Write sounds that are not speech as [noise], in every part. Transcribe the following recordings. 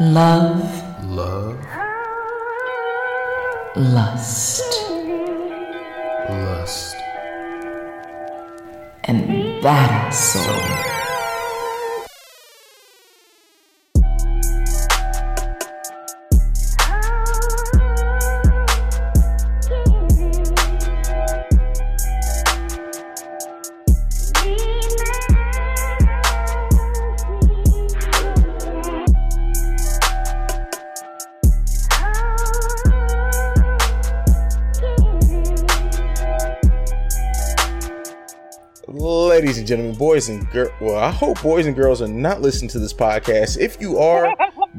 Love. Love. Lust. Lust. And that soul. Boys and girls. Well, I hope boys and girls are not listening to this podcast. If you are,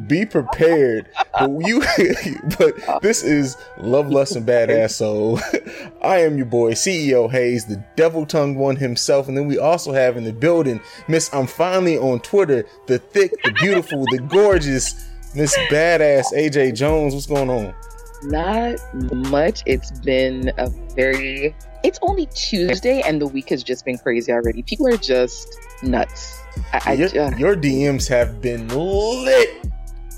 be [laughs] prepared. But you, [laughs] but this is Love, Lust, and Badass So [laughs] I am your boy, CJ Hayes, the devil tongued one himself, and then we also have in the building Miss. I'm finally on Twitter. The thick, the beautiful, the gorgeous Miss Badass AJ Jones. What's going on? Not much. It's been a very it's only Tuesday and the week has just been crazy already. People are just nuts. I, I your, just, your, DMs have been lit.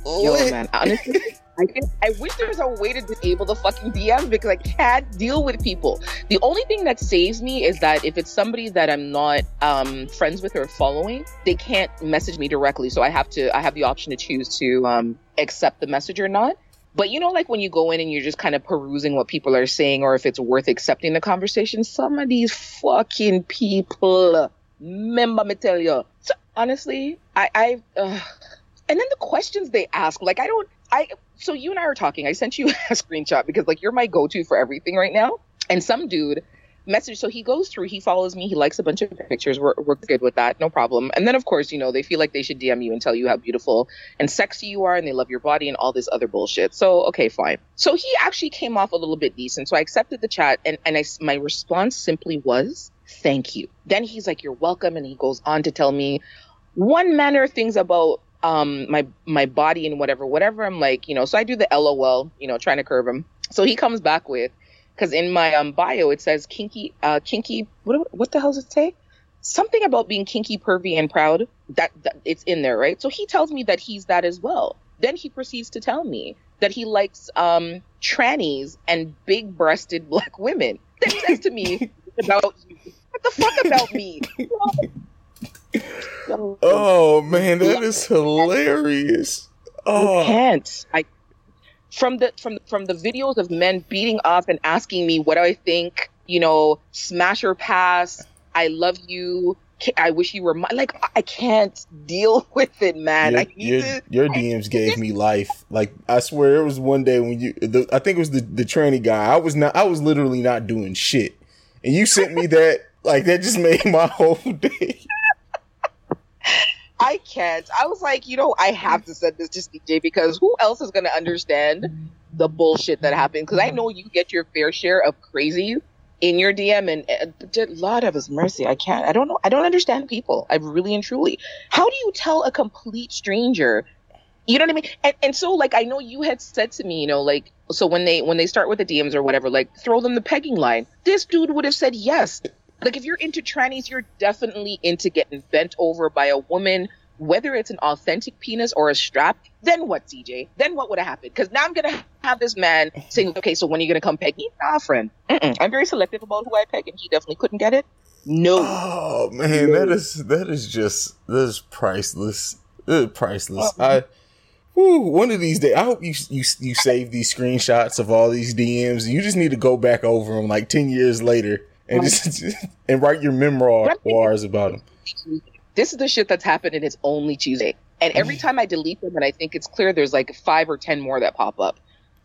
Yo, man, honestly. I, I wish there was a way to disable the fucking DMs because I can't deal with people. The only thing that saves me is that if it's somebody that I'm not um, friends with or following, they can't message me directly. So I have to, I have the option to choose to um, accept the message or not. But you know, like when you go in and you're just kind of perusing what people are saying or if it's worth accepting the conversation, some of these fucking people, remember me tell you. So honestly, I, I, uh, and then the questions they ask, like I don't, I, so you and I are talking. I sent you [laughs] a screenshot because like you're my go-to for everything right now. And some dude message. So he goes through, he follows me, he likes a bunch of pictures. We're, we're good with that, no problem. And then, of course, you know, they feel like they should DM you and tell you how beautiful and sexy you are and they love your body and all this other bullshit. So, okay, fine. So he actually came off a little bit decent. So I accepted the chat and, and I, my response simply was, thank you. Then he's like, you're welcome. And he goes on to tell me one manner of things about um my my body and whatever whatever i'm like you know so i do the lol you know trying to curve him so he comes back with because in my um, bio it says kinky, uh, kinky. What what the hell does it say? Something about being kinky, pervy, and proud. That, that it's in there, right? So he tells me that he's that as well. Then he proceeds to tell me that he likes um, trannies and big-breasted black women. Then he says to me [laughs] about you. What the fuck about me? [laughs] oh man, that is hilarious. Oh. I can't. I from the from from the videos of men beating up and asking me what do I think, you know, smash or pass, I love you, I wish you were my, like I can't deal [laughs] with it, man. Your, I need your, to, your DMs gave me life. Like I swear, it was one day when you, the, I think it was the the tranny guy. I was not, I was literally not doing shit, and you sent me that. Like that just made my [laughs] whole day. [laughs] I can't. I was like, you know, I have to send this to CJ because who else is going to understand the bullshit that happened? Because I know you get your fair share of crazy in your DM, and, uh, and Lord of His mercy, I can't. I don't know. I don't understand people. I really and truly. How do you tell a complete stranger? You know what I mean? And, and so, like, I know you had said to me, you know, like, so when they when they start with the DMs or whatever, like, throw them the pegging line. This dude would have said yes like if you're into trannies, you're definitely into getting bent over by a woman, whether it's an authentic penis or a strap. Then what, CJ? Then what would have happened? Because now I'm gonna have this man saying, "Okay, so when are you gonna come peg me?" Nah, friend. Mm-mm. I'm very selective about who I peg, and he definitely couldn't get it. No. Oh man, no. that is that is just that is priceless. That is priceless. Uh-huh. I. Whew, one of these days, I hope you you you save these screenshots of all these DMs. You just need to go back over them like ten years later and just and write your memoirs about them. This is the shit that's happened, and it's only Tuesday. And every time I delete them, and I think it's clear, there's like five or ten more that pop up.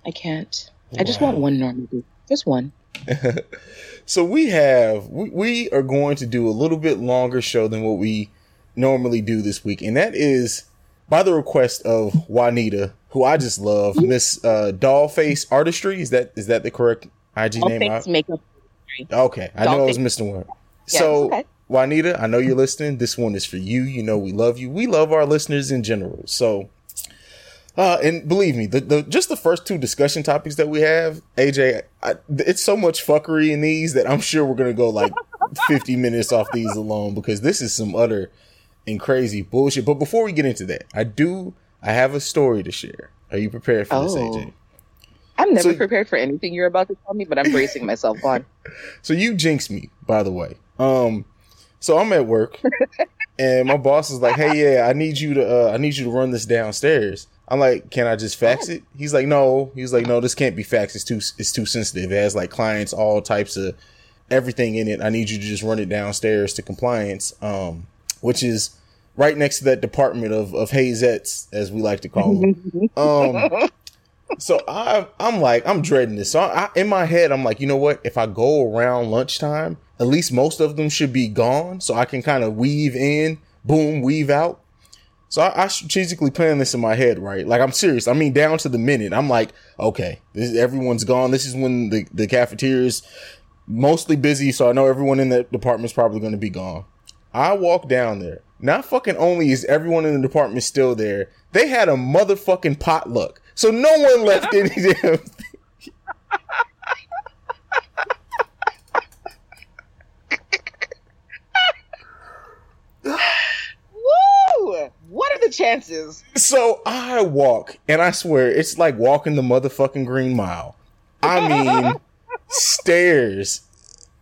I can't. Wow. I just want one normal Just one. [laughs] so we have we, we are going to do a little bit longer show than what we normally do this week, and that is by the request of Juanita, who I just love, Miss uh, Dollface Artistry. Is that is that the correct IG Dollface name? Makeup Okay, I know I was missing one. Yeah, so, okay. Juanita, I know you're listening. This one is for you. You know we love you. We love our listeners in general. So, uh, and believe me, the, the just the first two discussion topics that we have, AJ, I, it's so much fuckery in these that I'm sure we're gonna go like [laughs] 50 minutes off these alone because this is some utter and crazy bullshit. But before we get into that, I do I have a story to share. Are you prepared for this, Oh. AJ? I'm never So- prepared for anything you're about to tell me, but I'm bracing myself on. [laughs] So you jinxed me, by the way. Um, so I'm at work, [laughs] and my boss is like, "Hey, yeah, I need you to, uh, I need you to run this downstairs." I'm like, "Can I just fax it?" He's like, "No." He's like, "No, this can't be faxed. It's too, it's too sensitive. It has like clients, all types of everything in it. I need you to just run it downstairs to compliance, um, which is right next to that department of of Hazettes, as we like to call them." [laughs] Um, so I, I'm like, I'm dreading this. So I, in my head, I'm like, you know what? If I go around lunchtime, at least most of them should be gone, so I can kind of weave in, boom, weave out. So I, I strategically plan this in my head, right? Like I'm serious. I mean, down to the minute. I'm like, okay, this, everyone's gone. This is when the the cafeteria is mostly busy, so I know everyone in that department is probably going to be gone. I walk down there. Not fucking only is everyone in the department still there, they had a motherfucking potluck. So no one left any [laughs] damn. Woo! What are the chances? So I walk, and I swear it's like walking the motherfucking green mile. I mean, stairs.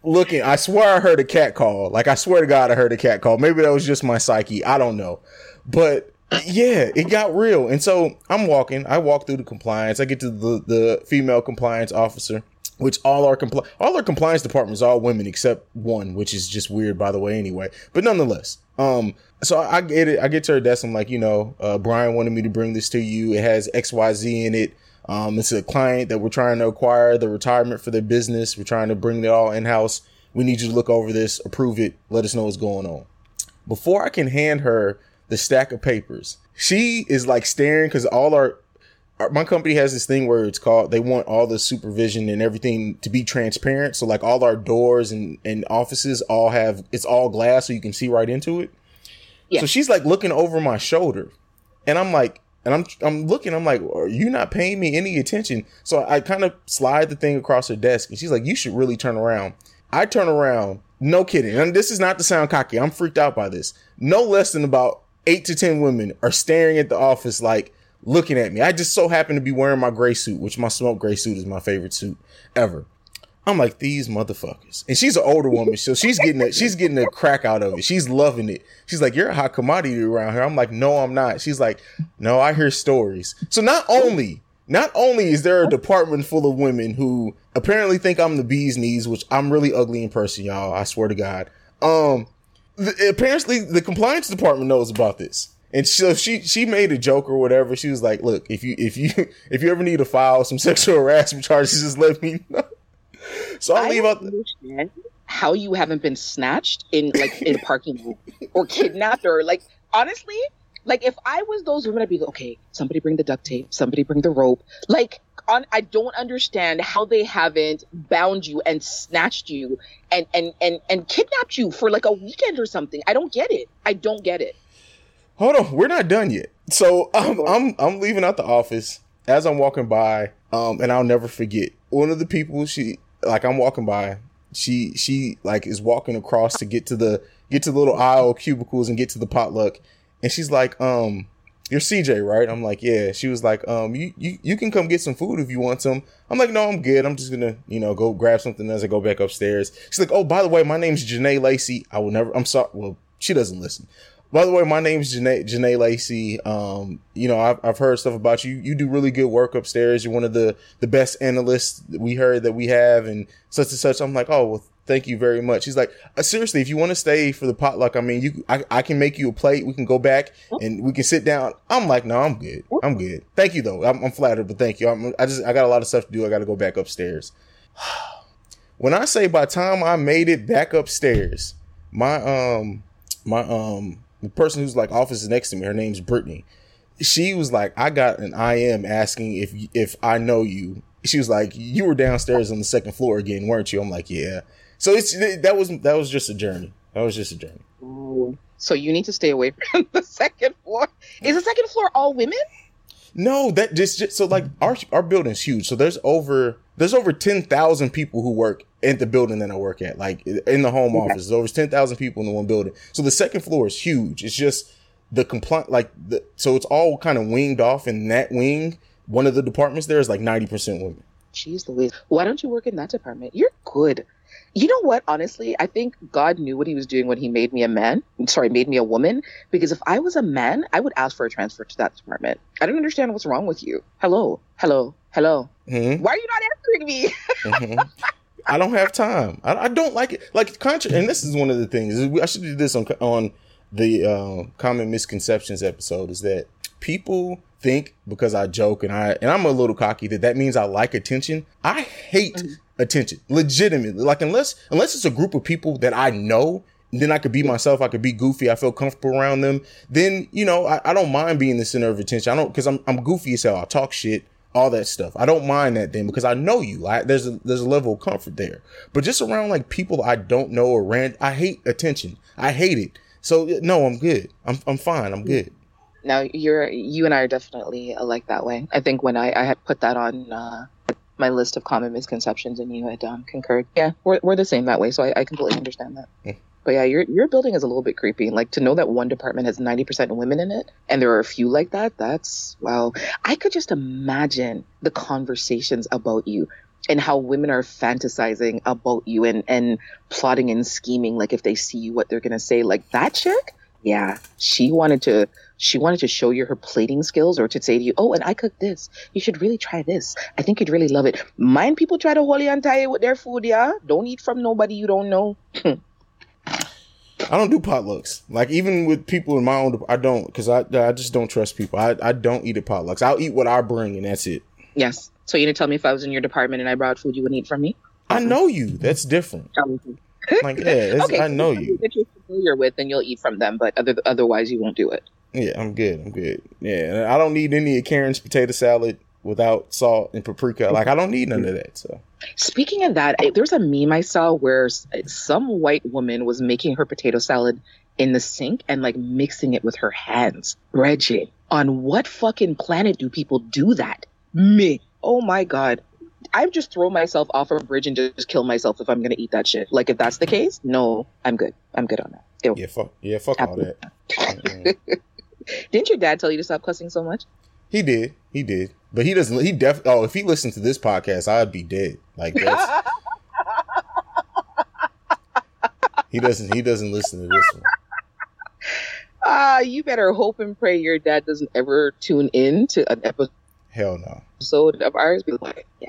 Looking, I swear I heard a cat call. Like I swear to God, I heard a cat call. Maybe that was just my psyche. I don't know, but yeah, it got real. And so I'm walking. I walk through the compliance. I get to the the female compliance officer, which all our compli- all our compliance departments all women except one, which is just weird, by the way. Anyway, but nonetheless, um, so I get it. I get to her desk. I'm like, you know, uh, Brian wanted me to bring this to you. It has X Y Z in it. Um, it's a client that we're trying to acquire the retirement for their business. We're trying to bring it all in house. We need you to look over this, approve it, let us know what's going on. Before I can hand her the stack of papers, she is like staring because all our, our my company has this thing where it's called they want all the supervision and everything to be transparent. So like all our doors and, and offices all have it's all glass so you can see right into it. Yeah. So she's like looking over my shoulder, and I'm like, and I'm I'm looking, I'm like, are you not paying me any attention? So I kind of slide the thing across her desk, and she's like, you should really turn around. I turn around, no kidding, and this is not to sound cocky. I'm freaked out by this. No less than about eight to ten women are staring at the office, like looking at me. I just so happen to be wearing my gray suit, which my smoke gray suit is my favorite suit ever. I'm like these motherfuckers, and she's an older woman, so she's getting a, she's getting a crack out of it. She's loving it. She's like, "You're a hot commodity around here." I'm like, "No, I'm not." She's like, "No, I hear stories." So not only not only is there a department full of women who apparently think I'm the bee's knees, which I'm really ugly in person, y'all. I swear to God. Um, the, apparently the compliance department knows about this. And so she she made a joke or whatever. She was like, "Look, if you if you [laughs] if you ever need to file some sexual [laughs] harassment charges, just let me know." So I'll I leave out. understand how you haven't been snatched in like in a parking lot or kidnapped or like honestly, like if I was those women, I'd be like, okay, somebody bring the duct tape, somebody bring the rope. Like on, I don't understand how they haven't bound you and snatched you and and and and kidnapped you for like a weekend or something. I don't get it. I don't get it. Hold on, we're not done yet. So I'm I'm I'm leaving out the office as I'm walking by, um, and I'll never forget one of the people. She like I'm walking by. She she like is walking across to get to the get to the little aisle of cubicles and get to the potluck, and she's like, um, you're CJ, right? I'm like, yeah. She was like, um, you, you you can come get some food if you want some. I'm like, no, I'm good. I'm just gonna, you know, go grab something as I go back upstairs. She's like, oh, by the way, my name's Janae Lacey. I will never. I'm sorry. Well, she doesn't listen. By the way, my name's Janae, Janae Lacey. Um, you know, I've, I've heard stuff about you. You do really good work upstairs. You're one of the, the best analysts we heard that we have and such and such. I'm like, oh, well, thank you very much. He's like, uh, seriously, if you want to stay for the potluck, I mean, you, I, I can make you a plate. We can go back and we can sit down. I'm like, no, I'm good. I'm good. Thank you though. I'm, I'm flattered, but thank you. I'm, I just, I got a lot of stuff to do. I got to go back upstairs. [sighs] when I say by time I made it back upstairs, my, um, my, um, the person who's like office next to me, her name's Brittany. She was like, I got an IM asking if if I know you. She was like, you were downstairs on the second floor again, weren't you? I'm like, yeah. So it's that was that was just a journey. That was just a journey. So you need to stay away [laughs] from the second floor. Is the second floor all women? No, that just, just so like our our building's huge. So there's over there's over ten thousand people who work at the building that I work at. Like in the home Okay. office, there's over ten thousand people in the one building. So the second floor is huge. It's just the compliant like the so it's all kind of winged off in that wing. One of the departments there is like ninety percent women. Jeez Louise. Why don't you work in that department? You're good. You know what? Honestly, I think God knew what he was doing when he made me a man. Sorry, made me a woman. Because if I was a man, I would ask for a transfer to that department. I don't understand what's wrong with you. Hello, hello, hello. Mhm. Why are you not answering me? [laughs] Mhm. I don't have time. I, I don't like it. Like contra- and this is one of the things. I should do this on on the uh, common misconceptions episode. Is that people think because I joke and I and I'm a little cocky that that means I like attention. I hate attention, legitimately. Like unless unless it's a group of people that I know. Then I could be myself. I could be goofy. I feel comfortable around them. Then you know I, I don't mind being the center of attention. I don't because I'm I'm goofy as hell. I talk shit all that stuff. I don't mind that then because I know you. I, there's a there's a level of comfort there. But just around like people I don't know or rand, I hate attention. I hate it. So no, I'm good. I'm I'm fine. I'm good. now you're you and I are definitely alike that way. I think when I, I had put that on uh, my list of common misconceptions and you had um, concurred. Yeah, we're, we're the same that way. So I, I completely understand that. Mm. But yeah, your your building is a little bit creepy. Like to know that one department has ninety percent women in it, and there are a few like that. That's wow. I could just imagine the conversations about you and how women are fantasizing about you and and plotting and scheming. Like if they see you, what they're gonna say. Like that chick. Yeah, she wanted to. She wanted to show you her plating skills, or to say to you, "Oh, and I cook this. You should really try this. I think you'd really love it." Mind people try to hold you and tie with their food, yeah. Don't eat from nobody you don't know. [laughs] I don't do potlucks. Like even with people in my own, I don't because I I just don't trust people. I I don't eat at potlucks. I'll eat what I bring and that's it. Yes. So you didn't tell me if I was in your department and I brought food you wouldn't eat from me? I know you. That's different. Oh, [laughs] Like yeah, okay, I so know you. That you're familiar with, then you'll eat from them. But other, otherwise, you won't do it. Yeah, I'm good. I'm good. Yeah, I don't need any of Karen's potato salad without salt and paprika. Like I don't need none of that. So Speaking of that, there's a meme I saw where some white woman was making her potato salad in the sink and like mixing it with her hands. Reggie, on what fucking planet do people do that? Me. Oh my god. I'd just throw myself off a bridge and just kill myself if I'm gonna eat that shit. Like if that's the case, no, I'm good. I'm good on that. Ew. yeah, fuck yeah, fuck all that. [laughs] Didn't your dad tell you to stop cussing so much? He did. He did. But he doesn't. He def. Oh, if he listened to this podcast, I'd be dead. Like that's. [laughs] he doesn't. He doesn't listen to this one. [laughs] Ah, you better hope and pray your dad doesn't ever tune in to an episode. Hell no. episode of ours. Be like, yeah,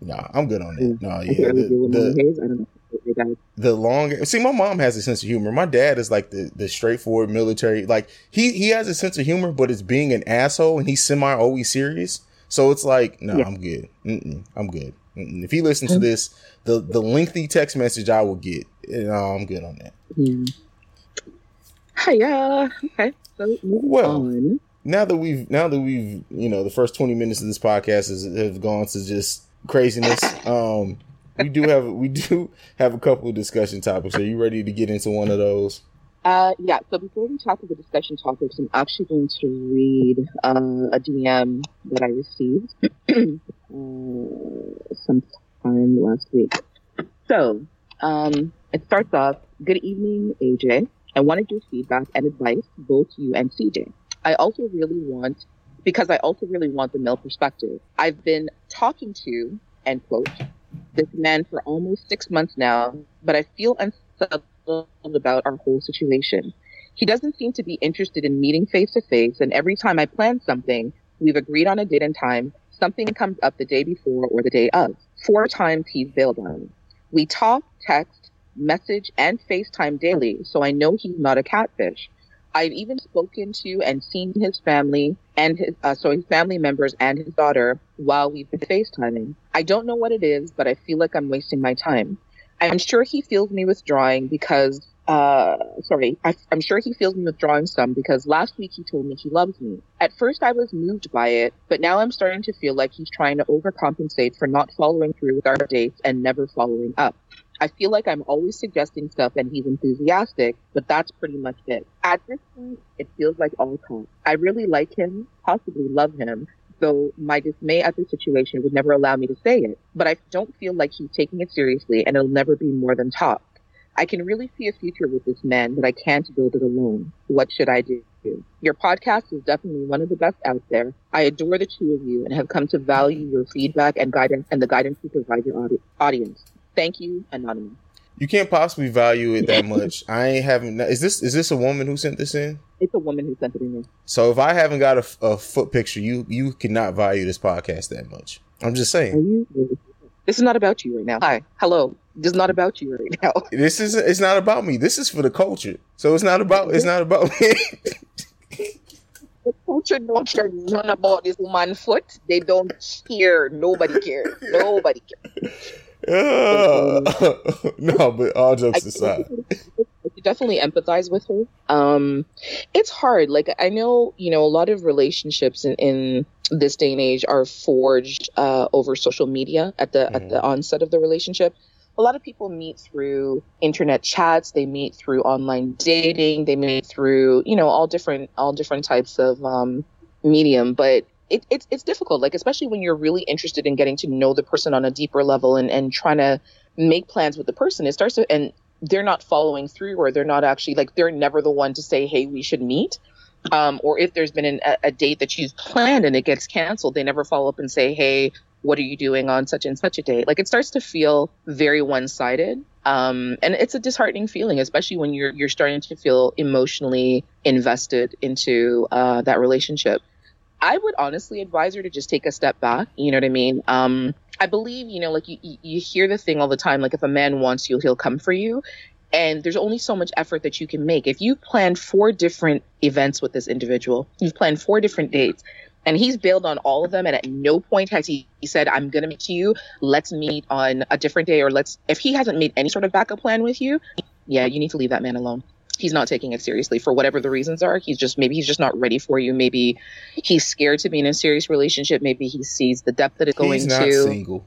Nah, I'm good on that. Mm. No, yeah. barely deal with The, the, Hayes. I don't know. Your dad the long. See, my mom has a sense of humor. My dad is like the the straightforward military. Like he he has a sense of humor, but it's being an asshole, and he's semi always serious. So it's like, no, Yeah. I'm good. Mm-mm, I'm good. Mm-mm. If he listens to mm-hmm. this, the the lengthy text message I will get, no, I'm good on that. Yeah. Hiya. Okay. So Well, on. now that we've now that we've you know the first 20 minutes of this podcast has have gone to just craziness um we do have we do [laughs] have a couple of discussion topics are you ready to get into one of those Uh, yeah. So before we talk about the discussion topics, I'm actually going to read uh, a DM that I received [clears throat] uh, sometime last week. So um, it starts off. Good evening, AJ. I wanted your feedback and advice, both you and CJ. I also really want, because I also really want the male perspective. I've been talking to, end quote, this man for almost six months now, but I feel unsettled about our whole situation. He doesn't seem to be interested in meeting face to face, and every time I plan something, we've agreed on a date and time, something comes up the day before or the day of. Four times he's bailed on me. We talk, text, message, and FaceTime daily, so I know he's not a catfish. I've even spoken to and seen his family and his, uh, so his family members and his daughter while we've been FaceTiming. I don't know what it is, but I feel like I'm wasting my time. I'm sure he feels me withdrawing because, uh, sorry, I, I'm sure he feels me withdrawing some because last week he told me he loves me. At first I was moved by it, but now I'm starting to feel like he's trying to overcompensate for not following through with our dates and never following up. I feel like I'm always suggesting stuff and he's enthusiastic, but that's pretty much it. At this point, it feels like all talk. I really like him, possibly love him, though my dismay at the situation would never allow me to say it. But I don't feel like he's taking it seriously and it'll never be more than talk. I can really see a future with this man, but I can't build it alone. What should I do? Your podcast is definitely one of the best out there. I adore the two of you and have come to value your feedback and guidance and the guidance you provide your audi- audience. Thank you, Anonymous. You can't possibly value it that [laughs] much. I ain't having. Is this is this a woman who sent this in? It's a woman who sent it in. So if I haven't got a, a foot picture, you you cannot value this podcast that much. I'm just saying. This is not about you right now. Hi, hello. This is not about you right now. [laughs] This is it's not about me. This is for the culture. So it's not about it's not about me. The culture don't care none about this woman foot. They don't care. Nobody cares. [laughs] Nobody cares. [laughs] No, but all jokes I, aside. I definitely empathize with her. Um, it's hard. Like I know, you know, a lot of relationships in, in this day and age are forged uh, over social media at the at the onset of the relationship. A lot of people meet through internet chats. They meet through online dating. They meet through, you know, all different all different types of um, medium. But it, it's it's difficult, like especially when you're really interested in getting to know the person on a deeper level and and trying to make plans with the person. It starts to and they're not following through or they're not actually like they're never the one to say hey we should meet um, or if there's been an, a, date that you've planned and it gets canceled they never follow up and say hey what are you doing on such and such a date like it starts to feel very one-sided um, and it's a disheartening feeling especially when you're you're starting to feel emotionally invested into uh, that relationship I would honestly advise her to just take a step back. You know what I mean? Um, I believe, you know, like you, you hear the thing all the time, like if a man wants you, he'll come for you. And there's only so much effort that you can make. If you plan four different events with this individual, you've planned four different dates, and he's bailed on all of them, and at no point has he, he said, I'm going to meet you, let's meet on a different day, or let's, if he hasn't made any sort of backup plan with you, yeah, you need to leave that man alone. He's not taking it seriously for whatever the reasons are. He's just, maybe he's just not ready for you. Maybe he's scared to be in a serious relationship. Maybe he sees the depth that it's going He's not to single.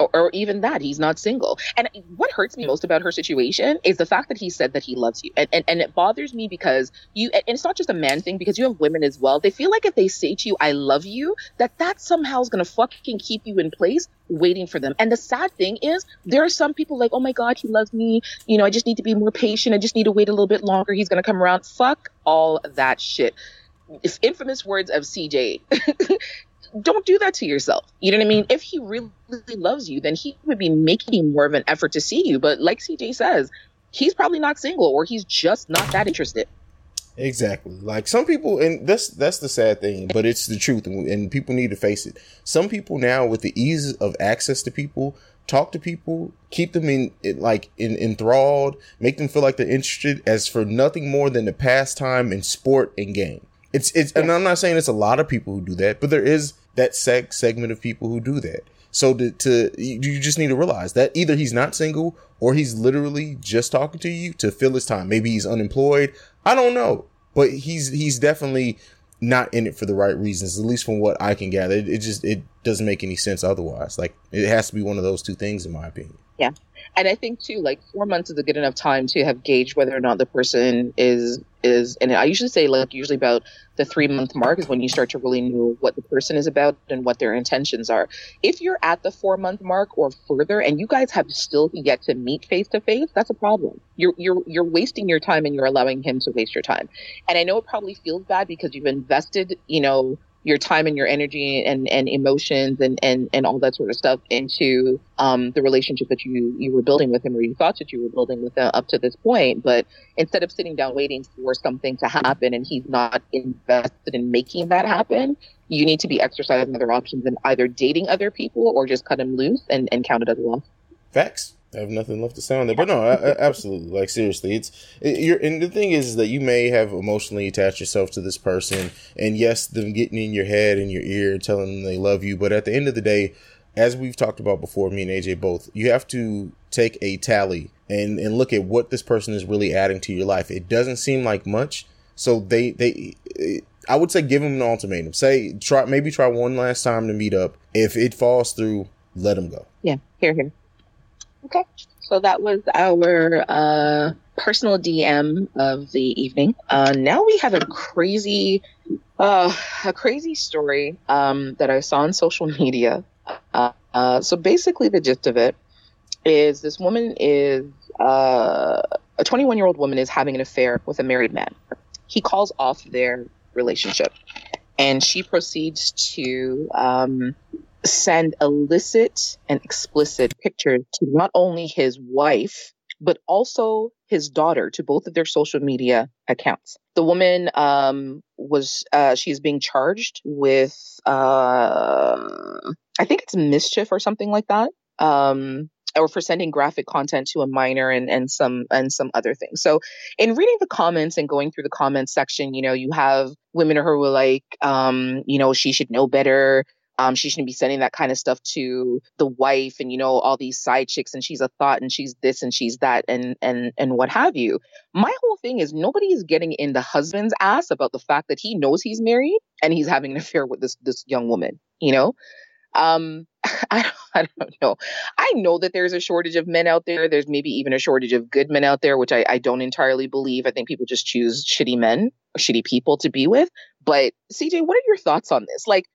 Or, or even that he's not single. And what hurts me most about her situation is the fact that he said that he loves you. And, and, and it bothers me because you and it's not just a man thing because you have women as well. They feel like if they say to you i love you that that somehow is going to fucking keep you in place waiting for them. And the sad thing is there are some people like oh my god he loves me. You know i just need to be more patient. I just need to wait a little bit longer. He's going to come around. Fuck all that shit. It's infamous words of cj [laughs] don't do that to yourself. You know what I mean? If he really loves you, then he would be making more of an effort to see you. But like CJ says, he's probably not single or he's just not that interested. Exactly. Like some people, and that's that's the sad thing, but it's the truth, and, and people need to face it. Some people now, with the ease of access to people, talk to people, keep them in, in like in, enthralled, make them feel like they're interested, as for nothing more than the pastime and sport and game. It's it's, and I'm not saying it's a lot of people who do that, but there is that seg- segment of people who do that. So to, to you just need to realize that either he's not single or he's literally just talking to you to fill his time. Maybe he's unemployed. I don't know, but he's he's definitely not in it for the right reasons. At least from what I can gather, it, it just it doesn't make any sense otherwise. Like it has to be one of those two things, in my opinion. Yeah. And I think too, like four months is a good enough time to have gauged whether or not the person is is and I usually say like usually about the three month mark is when you start to really know what the person is about and what their intentions are. If you're at the four month mark or further and you guys have still yet to meet face to face, that's a problem. You're you're you're wasting your time and you're allowing him to waste your time. And I know it probably feels bad because you've invested, you know, your time and your energy and, and emotions and, and, and all that sort of stuff into um, the relationship that you, you were building with him or you thought that you were building with him up to this point. But instead of sitting down waiting for something to happen and he's not invested in making that happen, you need to be exercising other options and either dating other people or just cut him loose and, and count it as a loss. Facts. I have nothing left to say on that, but no, I, I- absolutely. Like seriously, it's it, you're. And the thing is, is that you may have emotionally attached yourself to this person, and yes, them getting in your head and your ear, telling them they love you. But at the end of the day, as we've talked about before, me and AJ both, you have to take a tally and and look at what this person is really adding to your life. It doesn't seem like much, so they they. I would say give them an ultimatum. Say try maybe try one last time to meet up. If it falls through, let them go. Yeah, here, here. Okay. So that was our uh, personal DM of the evening. Uh, now we have a crazy, uh, a crazy story um, that I saw on social [laughs] media. Uh, uh, so basically, the gist of it is this woman is uh, a 21 year old woman is having an affair with a married man. he calls off their relationship and she proceeds to um, send illicit and explicit pictures to not only his wife but also his daughter to both of their social media accounts. The woman um, was uh, she's being charged with uh, I think it's mischief or something like that. Um, or for sending graphic content to a minor and, and some and some other things. So in reading the comments and going through the comments section, you know, you have women who were like, um, you know, she should know better. Um, she shouldn't be sending that kind of stuff to the wife and you know all these side chicks and she's a thought and she's this and she's that and and and what have you. My whole thing is nobody is getting in the husband's ass about the fact that he knows he's married and he's having an affair with this this young woman. You know, um, [laughs] I don't, I don't know. I know that there's a shortage of men out there. There's maybe even a shortage of good men out there, which I, I don't entirely believe. I think people just choose shitty men shitty people to be with. But CJ, what are your thoughts on this? Like,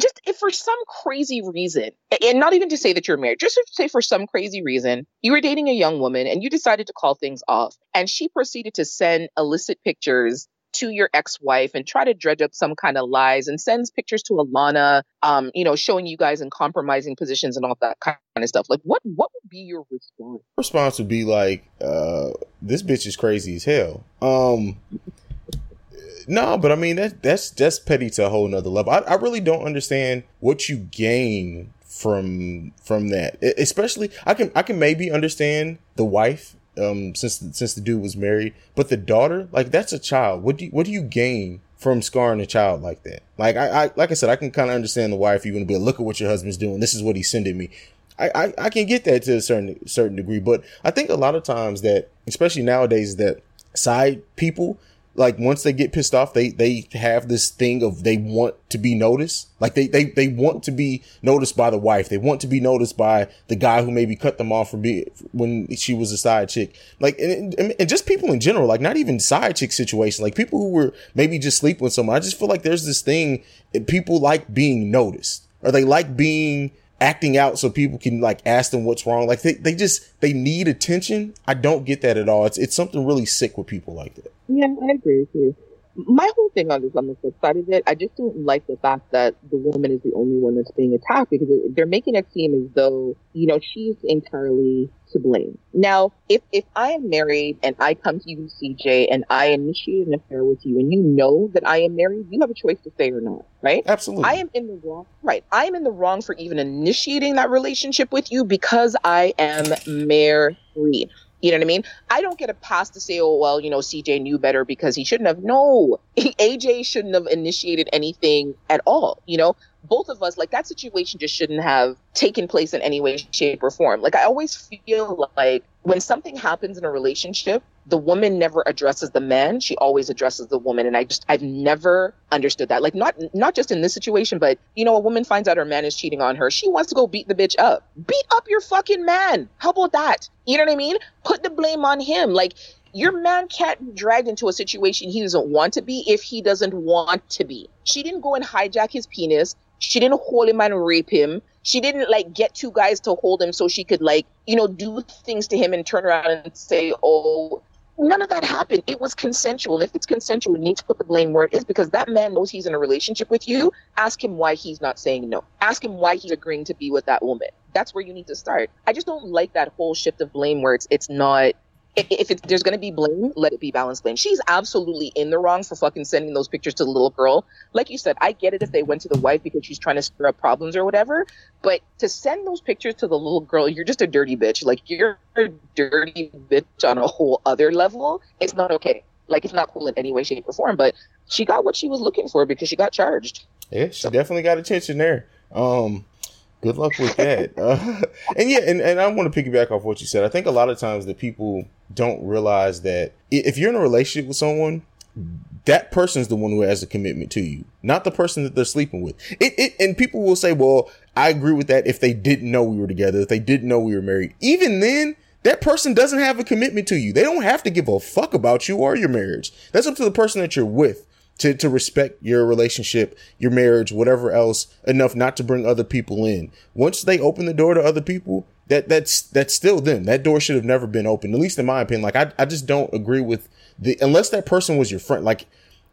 just if for some crazy reason, and not even to say that you're married, just to say for some crazy reason, you were dating a young woman and you decided to call things off, and she proceeded to send illicit pictures to your ex-wife and try to dredge up some kind of lies and sends pictures to Alana, um, you know, showing you guys in compromising positions and all that kind of stuff. Like, what what would be your response? Response would be like, uh, "This bitch is crazy as hell." Um, no, but I mean that that's that's petty to a whole nother level. I, I really don't understand what you gain from from that. Especially, I can I can maybe understand the wife um, since since the dude was married. But the daughter, like that's a child. What do you, what do you gain from scarring a child like that? Like I, I like I said, I can kind of understand the wife. You want to be like, look at what your husband's doing. This is what he's sending me. I, I, I can get that to a certain certain degree, but I think a lot of times that, especially nowadays, that side people like once they get pissed off, they they have this thing of they want to be noticed. Like they they they want to be noticed by the wife. They want to be noticed by the guy who maybe cut them off for being when she was a side chick. Like and, and just people in general. Like not even side chick situation. Like people who were maybe just sleep with someone. I just feel like there's this thing. People like being noticed, or they like being acting out so people can like ask them what's wrong. Like they, they just they need attention. I don't get that at all. It's it's something really sick with people like that. Yeah, I agree with you my whole thing on this on the flip side of it, I just don't like the fact that the woman is the only one that's being attacked because they're making it seem as though you know she's entirely to blame. Now, if if I am married and I come to you, CJ, and I initiate an affair with you, and you know that I am married, you have a choice to stay or not, right? Absolutely. I am in the wrong, right? I am in the wrong for even initiating that relationship with you because I am married. You know what I mean? I don't get a pass to say, oh, well, you know, CJ knew better because he shouldn't have. No, [laughs] AJ shouldn't have initiated anything at all. You know, both of us, like that situation just shouldn't have taken place in any way, shape, or form. Like I always feel like when something happens in a relationship, the woman never addresses the man she always addresses the woman and i just i've never understood that. Like not not just in this situation but you know a woman finds out her man is cheating on her she wants to go beat the bitch up. Beat up your fucking man! How about that? You know what i mean? Put the blame on him. Like your man can't be dragged into a situation he doesn't want to be if he doesn't want to be. She didn't go and hijack his penis she didn't hold him and rape him she didn't like get two guys to hold him so she could like you know do things to him and turn around and say oh none of that happened. It was consensual. If it's consensual, you need to put the blame where it is because that man knows he's in a relationship with you. Ask him why he's not saying no. Ask him why he's agreeing to be with that woman. That's where you need to start. I just don't like that whole shift of blame where it's it's not if it, there's going to be blame, let it be balanced blame. She's absolutely in the wrong for fucking sending those pictures to the little girl. Like you said, I get it if they went to the wife because she's trying to stir up problems or whatever. But to send those pictures to the little girl, you're just a dirty bitch. Like you're a dirty bitch on a whole other level. It's not okay. Like it's not cool in any way, shape, or form. But she got what she was looking for because she got charged. Yeah, she so. definitely got attention there. Um, good luck with that. [laughs] Uh, and yeah, and, and I want to piggyback off what you said. I think a lot of times that people don't realize that if you're in a relationship with someone, that person's the one who has a commitment to you, not the person that they're sleeping with. It, it and people will say, well, I agree with that if they didn't know we were together, if they didn't know we were married. Even then, that person doesn't have a commitment to you. They don't have to give a fuck about you or your marriage. That's up to the person that you're with to, to respect your relationship, your marriage, whatever else enough not to bring other people in. Once they open the door to other people, that that's that's still them. That door should have never been open. At least in my opinion. Like I, I just don't agree with the unless that person was your friend, like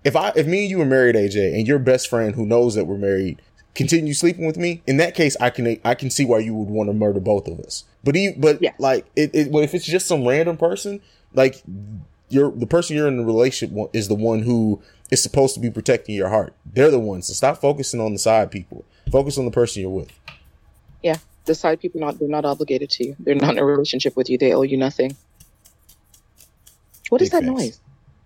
if I if me and you were married, AJ, and your best friend who knows that we're married continue sleeping with me, in that case, I can I can see why you would want to murder both of us. But he, but Yeah. like it, it, if it's just some random person, like you're the person you're in the relationship with is the one who is supposed to be protecting your heart. They're the ones. So stop focusing on the side people. Focus on the person you're with. Yeah, the side people not they're not obligated to you. They're not in a relationship with you. They owe you nothing. What is Big that facts. noise?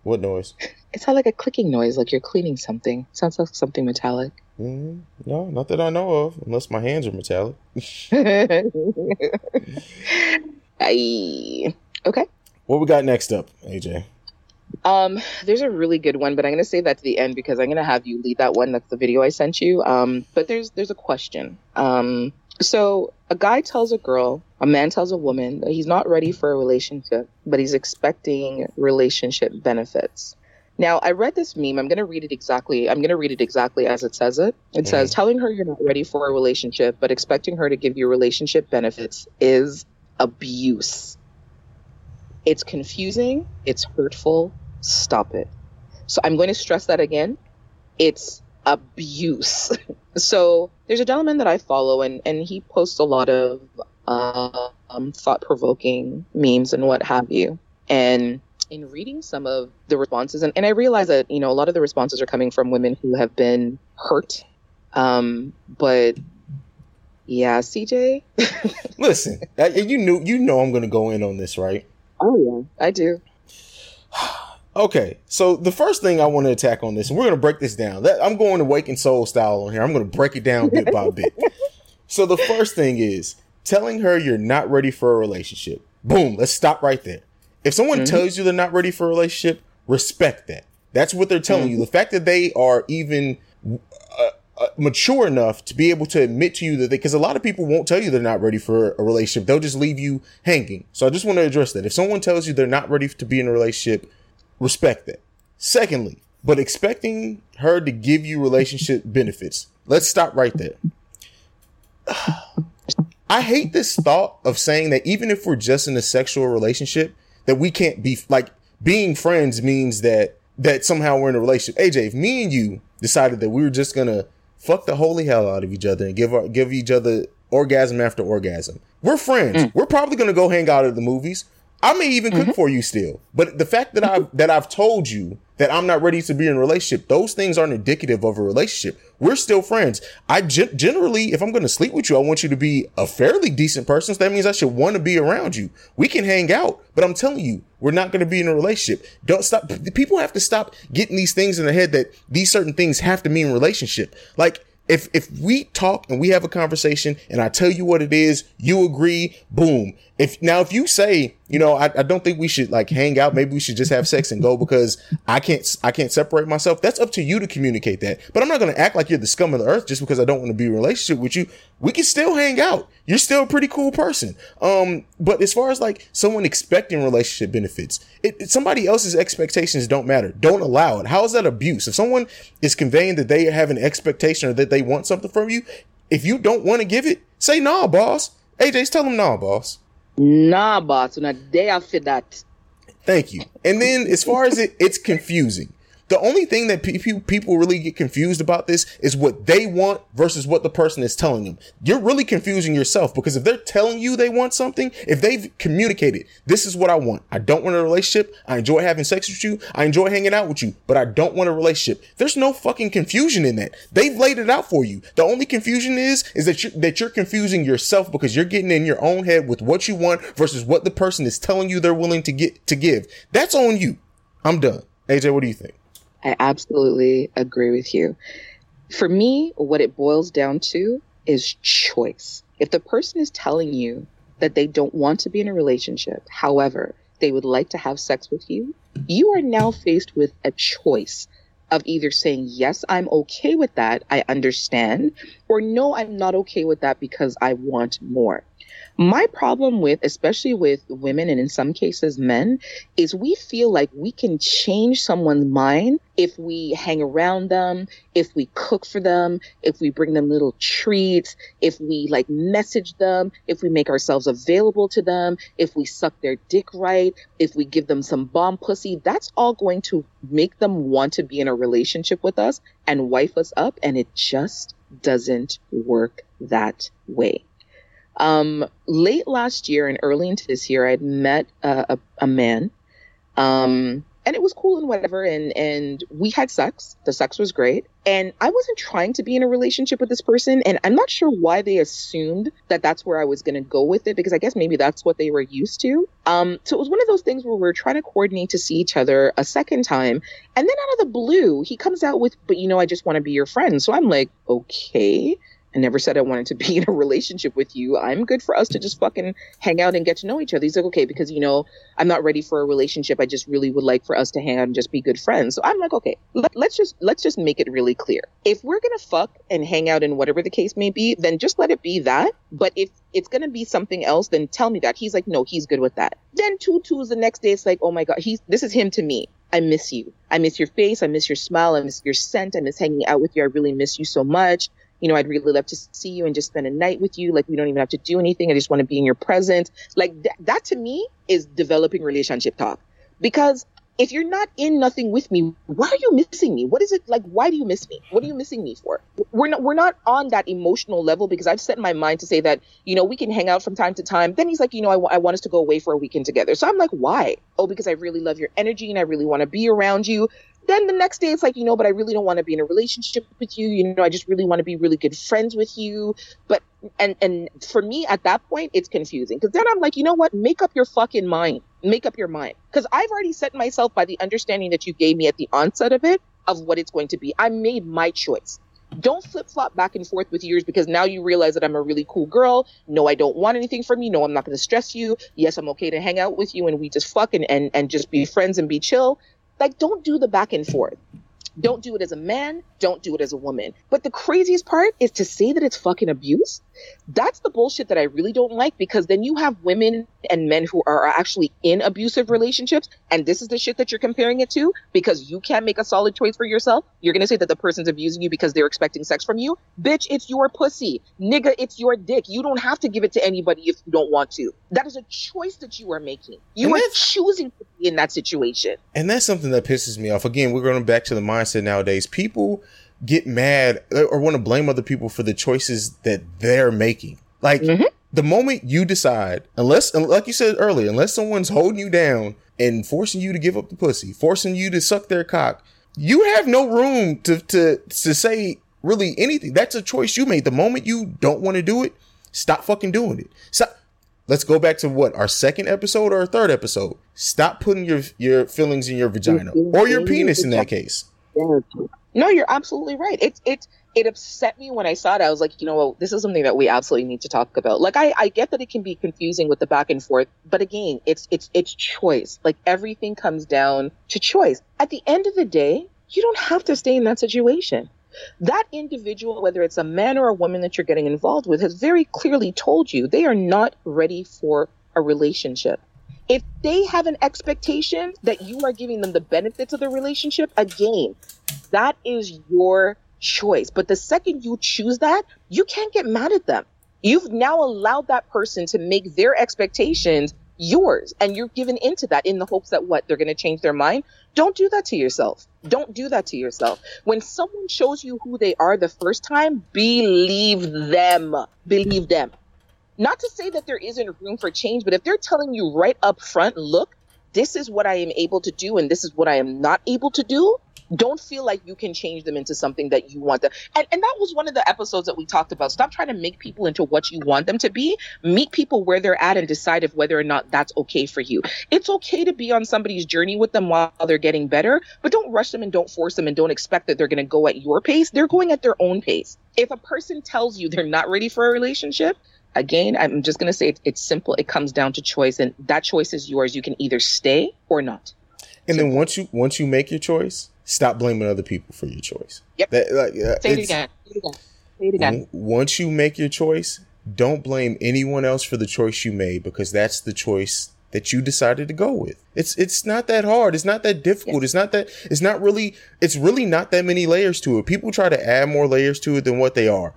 What noise? [laughs] It sounds like a clicking noise, like you're cleaning something. Sounds like something metallic. Mm, no, not that I know of, unless my hands are metallic. [laughs] Aye. Okay. What we got next up, AJ? Um, there's a really good one, but I'm gonna save that to the end because I'm gonna have you lead that one. That's the video I sent you. Um, but there's there's a question. Um, so a guy tells a girl, a man tells a woman that he's not ready for a relationship, but he's expecting relationship benefits. Now, I read this meme. I'm going to read it exactly. I'm going to read it exactly as it says it. It says, telling her you're not ready for a relationship, but expecting her to give you relationship benefits is abuse. It's confusing. It's hurtful. Stop it. So I'm going to stress that again. It's abuse. [laughs] so there's a gentleman that I follow, and, and he posts a lot of uh, um, thought provoking memes and what have you. And in reading some of the responses, and, and I realize that, you know, a lot of the responses are coming from women who have been hurt. Um, but yeah, CJ. [laughs] Listen, you knew you know I'm going to go in on this, right? Oh, yeah, I do. Okay, so the first thing I want to attack on this, and we're going to break this down. That, I'm going to Waking Soul style on here. I'm going to break it down bit by bit. [laughs] So the first thing is telling her you're not ready for a relationship. Boom, let's stop right there. If someone mm-hmm. tells you they're not ready for a relationship, respect that. That's what they're telling you. Mm-hmm. The fact that they are even uh, mature enough to be able to admit to you that because a lot of people won't tell you they're not ready for a relationship. They'll just leave you hanging. So I just want to address that. If someone tells you they're not ready to be in a relationship, respect that. Secondly, but expecting her to give you relationship [laughs] benefits. Let's stop right there. [sighs] I hate this thought of saying that even if we're just in a sexual relationship, that we can't be like being friends means that that somehow we're in a relationship. AJ, if me and you decided that we were just gonna fuck the holy hell out of each other and give our, give each other orgasm after orgasm, we're friends. Mm. We're probably gonna go hang out at the movies. I may even cook mm-hmm. for you still. But the fact that I've that I've told you that I'm not ready to be in a relationship, those things aren't indicative of a relationship. We're still friends. I gen- generally, if I'm going to sleep with you, I want you to be a fairly decent person. So that means I should want to be around you. We can hang out, but I'm telling you, we're not going to be in a relationship. Don't stop. People have to stop getting these things in their head that these certain things have to mean relationship. Like if if we talk and we have a conversation and I tell you what it is, you agree, boom. If now if you say, you know, I, I don't think we should like hang out, maybe we should just have sex and go because I can't I can't separate myself. That's up to you to communicate that. But I'm not gonna act like you're the scum of the earth just because I don't want to be in a relationship with you. We can still hang out. You're still a pretty cool person. Um, but as far as like someone expecting relationship benefits, it, it- somebody else's expectations don't matter. Don't allow it. How is that abuse? If someone is conveying that they have an expectation or that they want something from you, if you don't want to give it, say nah, boss. AJ's tell them nah, boss. Nah, boss, we're not there for that. Thank you. And then as far as it, it's confusing. The only thing that pe- pe- people really get confused about this is what they want versus what the person is telling them. You're really confusing yourself because if they're telling you they want something, if they've communicated, this is what I want. I don't want a relationship. I enjoy having sex with you. I enjoy hanging out with you, but I don't want a relationship. There's no fucking confusion in that. They've laid it out for you. The only confusion is, is that you're, that you're confusing yourself because you're getting in your own head with what you want versus what the person is telling you they're willing to get, to give. That's on you. I'm done. AJ, what do you think? I absolutely agree with you. For me, what it boils down to is choice. If the person is telling you that they don't want to be in a relationship, however, they would like to have sex with you, you are now faced with a choice of either saying, Yes, I'm okay with that, I understand, or No, I'm not okay with that because I want more. My problem with, especially with women and in some cases men, is we feel like we can change someone's mind if we hang around them, if we cook for them, if we bring them little treats, if we like message them, if we make ourselves available to them, if we suck their dick right, if we give them some bomb pussy. That's all going to make them want to be in a relationship with us and wife us up. And it just doesn't work that way. Um, late last year and early into this year, I'd met a, a, a man, um, and it was cool and whatever. And and we had sex. The sex was great, and I wasn't trying to be in a relationship with this person. And I'm not sure why they assumed that that's where I was going to go with it, because I guess maybe that's what they were used to. Um, so it was one of those things where we we're trying to coordinate to see each other a second time, and then out of the blue, he comes out with, "But you know, I just want to be your friend." So I'm like, okay. I never said I wanted to be in a relationship with you. I'm good for us to just fucking hang out and get to know each other. He's like, okay, because you know, I'm not ready for a relationship. I just really would like for us to hang out and just be good friends. So I'm like, okay, let, us just let's just make it really clear. If we're gonna fuck and hang out and whatever the case may be, then just let it be that. But if it's gonna be something else, then tell me that. He's like, no, he's good with that. Then two twos the next day, it's like, oh my god, he's this is him to me. I miss you. I miss your face. I miss your smile. I miss your scent. I miss hanging out with you. I really miss you so much you know, I'd really love to see you and just spend a night with you. Like, we don't even have to do anything. I just want to be in your presence. Like, th- that to me is developing relationship talk. Because if you're not in nothing with me, why are you missing me? What is it like? Why do you miss me? What are you missing me for? We're not we're not on that emotional level because I've set my mind to say that you know we can hang out from time to time. Then he's like, you know, I, w- I want us to go away for a weekend together. So I'm like, why? Oh, because I really love your energy and I really want to be around you then the next day it's like you know but i really don't want to be in a relationship with you you know i just really want to be really good friends with you but and and for me at that point it's confusing because then i'm like you know what make up your fucking mind make up your mind because i've already set myself by the understanding that you gave me at the onset of it of what it's going to be i made my choice don't flip flop back and forth with yours because now you realize that I'm a really cool girl. No, I don't want anything from you. No, I'm not going to stress you. Yes, I'm okay to hang out with you and we just fuck and, and, and just be friends and be chill. Like, don't do the back and forth. Don't do it as a man. Don't do it as a woman. But the craziest part is to say that it's fucking abuse. That's the bullshit that I really don't like because then you have women and men who are actually in abusive relationships. And this is the shit that you're comparing it to because you can't make a solid choice for yourself. You're going to say that the person's abusing you because they're expecting sex from you. Bitch, it's your pussy. Nigga, it's your dick. You don't have to give it to anybody if you don't want to. That is a choice that you are making. You are choosing to be in that situation. And that's something that pisses me off. Again, we're going back to the mindset nowadays. People get mad or want to blame other people for the choices that they're making. Like Mhm. the moment you decide, unless, like you said earlier, unless someone's holding you down and forcing you to give up the pussy, forcing you to suck their cock, you have no room to to to say really anything. That's a choice you made. The moment you don't want to do it, stop fucking doing it. Stop. Let's go back to what our second episode or our third episode. Stop putting your your feelings in your vagina or your penis in that case. No, you're absolutely right. It's it it upset me when I saw it. I was like, you know, this is something that we absolutely need to talk about. Like, I I get that it can be confusing with the back and forth, but again, it's it's it's choice. Like everything comes down to choice. At the end of the day, you don't have to stay in that situation. That individual, whether it's a man or a woman that you're getting involved with, has very clearly told you they are not ready for a relationship. If they have an expectation that you are giving them the benefits of the relationship, again, that is your choice. But the second you choose that, you can't get mad at them. You've now allowed that person to make their expectations yours and you're given into that in the hopes that what they're going to change their mind. Don't do that to yourself. Don't do that to yourself. When someone shows you who they are the first time, believe them. Believe them. Not to say that there isn't room for change, but if they're telling you right up front, look, this is what I am able to do and this is what I am not able to do, don't feel like you can change them into something that you want them. And, and that was one of the episodes that we talked about. Stop trying to make people into what you want them to be. Meet people where they're at and decide if whether or not that's okay for you. It's okay to be on somebody's journey with them while they're getting better, but don't rush them and don't force them and don't expect that they're going to go at your pace. They're going at their own pace. If a person tells you they're not ready for a relationship, again, I'm just going to say it, it's simple. It comes down to choice, and that choice is yours. You can either stay or not. And then once you once you make your choice, stop blaming other people for your choice. Yep. That, like, uh, Say it again. Say it again. Say it again. Once you make your choice, don't blame anyone else for the choice you made because that's the choice that you decided to go with. It's it's not that hard. It's not that difficult. It's not that it's not really it's really not that many layers to it. People try to add more layers to it than what they are.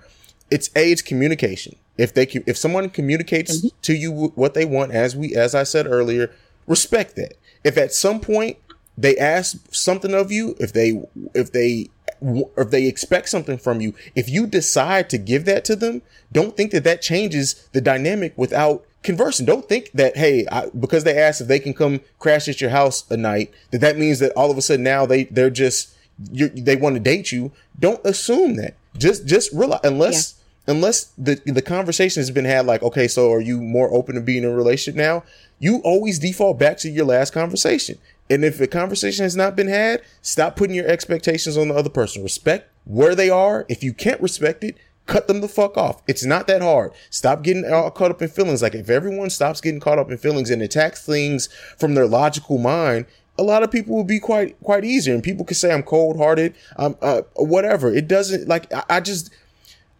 It's a it's communication. If they if someone communicates Mm-hmm. to you what they want as we as I said earlier, respect that. If at some point they ask something of you, if they if they if they expect something from you, if you decide to give that to them, don't think that that changes the dynamic without conversing. Don't think that hey, I, because they asked if they can come crash at your house a night, that that means that all of a sudden now they they're just you they want to date you. Don't assume that. Just just realize unless unless the the conversation has been had like okay, so are you more open to being in a relationship now? You always default back to your last conversation. And if a conversation has not been had, stop putting your expectations on the other person. Respect where they are. If you can't respect it, cut them the fuck off. It's not that hard. Stop getting all caught up in feelings. Like if everyone stops getting caught up in feelings and attacks things from their logical mind, a lot of people will be quite quite easier. And people can say I'm cold hearted, um, uh, whatever. It doesn't like I, I just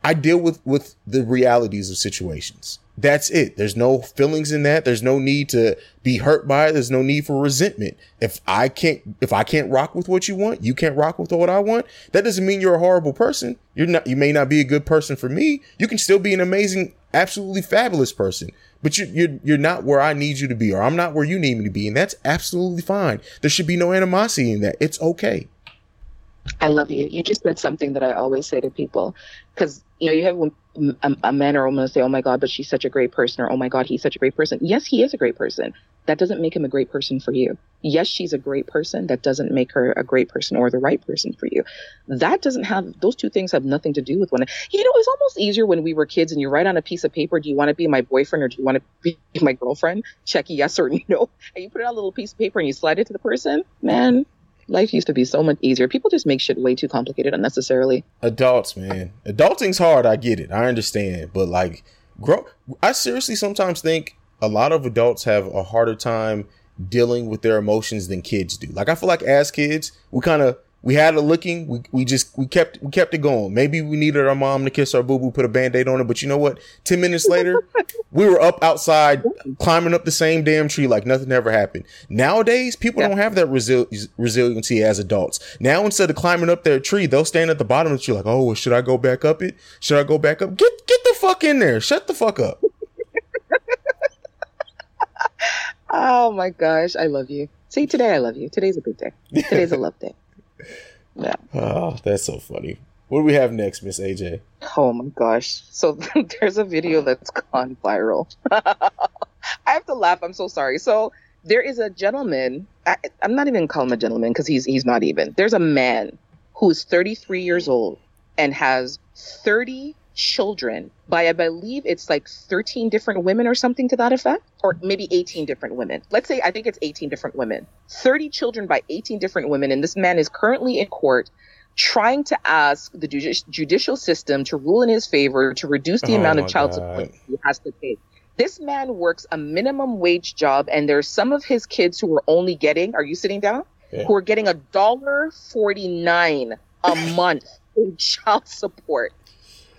I deal with with the realities of situations. That's it. There's no feelings in that. There's no need to be hurt by it. There's no need for resentment. If I can't if I can't rock with what you want, you can't rock with what I want. That doesn't mean you're a horrible person. You're not you may not be a good person for me. You can still be an amazing, absolutely fabulous person. But you you're you're not where I need you to be or I'm not where you need me to be and that's absolutely fine. There should be no animosity in that. It's okay. I love you. You just said something that I always say to people because you know you have a, a man or a woman say, "Oh my God, but she's such a great person," or "Oh my God, he's such a great person." Yes, he is a great person. That doesn't make him a great person for you. Yes, she's a great person. That doesn't make her a great person or the right person for you. That doesn't have those two things have nothing to do with one. You know, it's almost easier when we were kids and you write on a piece of paper, "Do you want to be my boyfriend or do you want to be my girlfriend?" Check yes or [laughs] no, and you put it on a little piece of paper and you slide it to the person. Man, life used to be so much easier. People just make shit way too complicated unnecessarily. adults, man. Adulting's hard. I get it. I understand. But like, grow. I seriously sometimes think a lot of adults have a harder time dealing with their emotions than kids do. Like, I feel like as kids, we kind of we had a looking. We we just we kept we kept it going. Maybe we needed our mom to kiss our boo boo, put a band aid on it. But you know what? Ten minutes later, [laughs] we were up outside climbing up the same damn tree like nothing ever happened. Nowadays, people Yeah. don't have that resi- resiliency as adults. Now, instead of climbing up their tree, they'll stand at the bottom of the tree like, "Oh, well, should I go back up it? Should I go back up? Get get the fuck in there! Shut the fuck up!" [laughs] Oh my gosh, I love you. See, today I love you. Today's a good day. [laughs] Today's a love day. Yeah. Oh, that's so funny. What do we have next, Miss AJ? Oh my gosh. So [laughs] there's a video that's gone viral. [laughs] I have to laugh. I'm so sorry. So there is a gentleman. I, I'm not even calling him a gentleman because he's he's not even. There's a man who is 33 years old and has 30 children by I believe it's like 13 different women or something to that effect, or maybe 18 different women. Let's say I think it's 18 different women. 30 children by 18 different women, and this man is currently in court trying to ask the judicial system to rule in his favor to reduce the Oh amount of child God. support he has to pay. This man works a minimum wage job, and there's some of his kids who are only getting. Are you sitting down? Yeah. Who are getting a dollar forty nine a month in child support.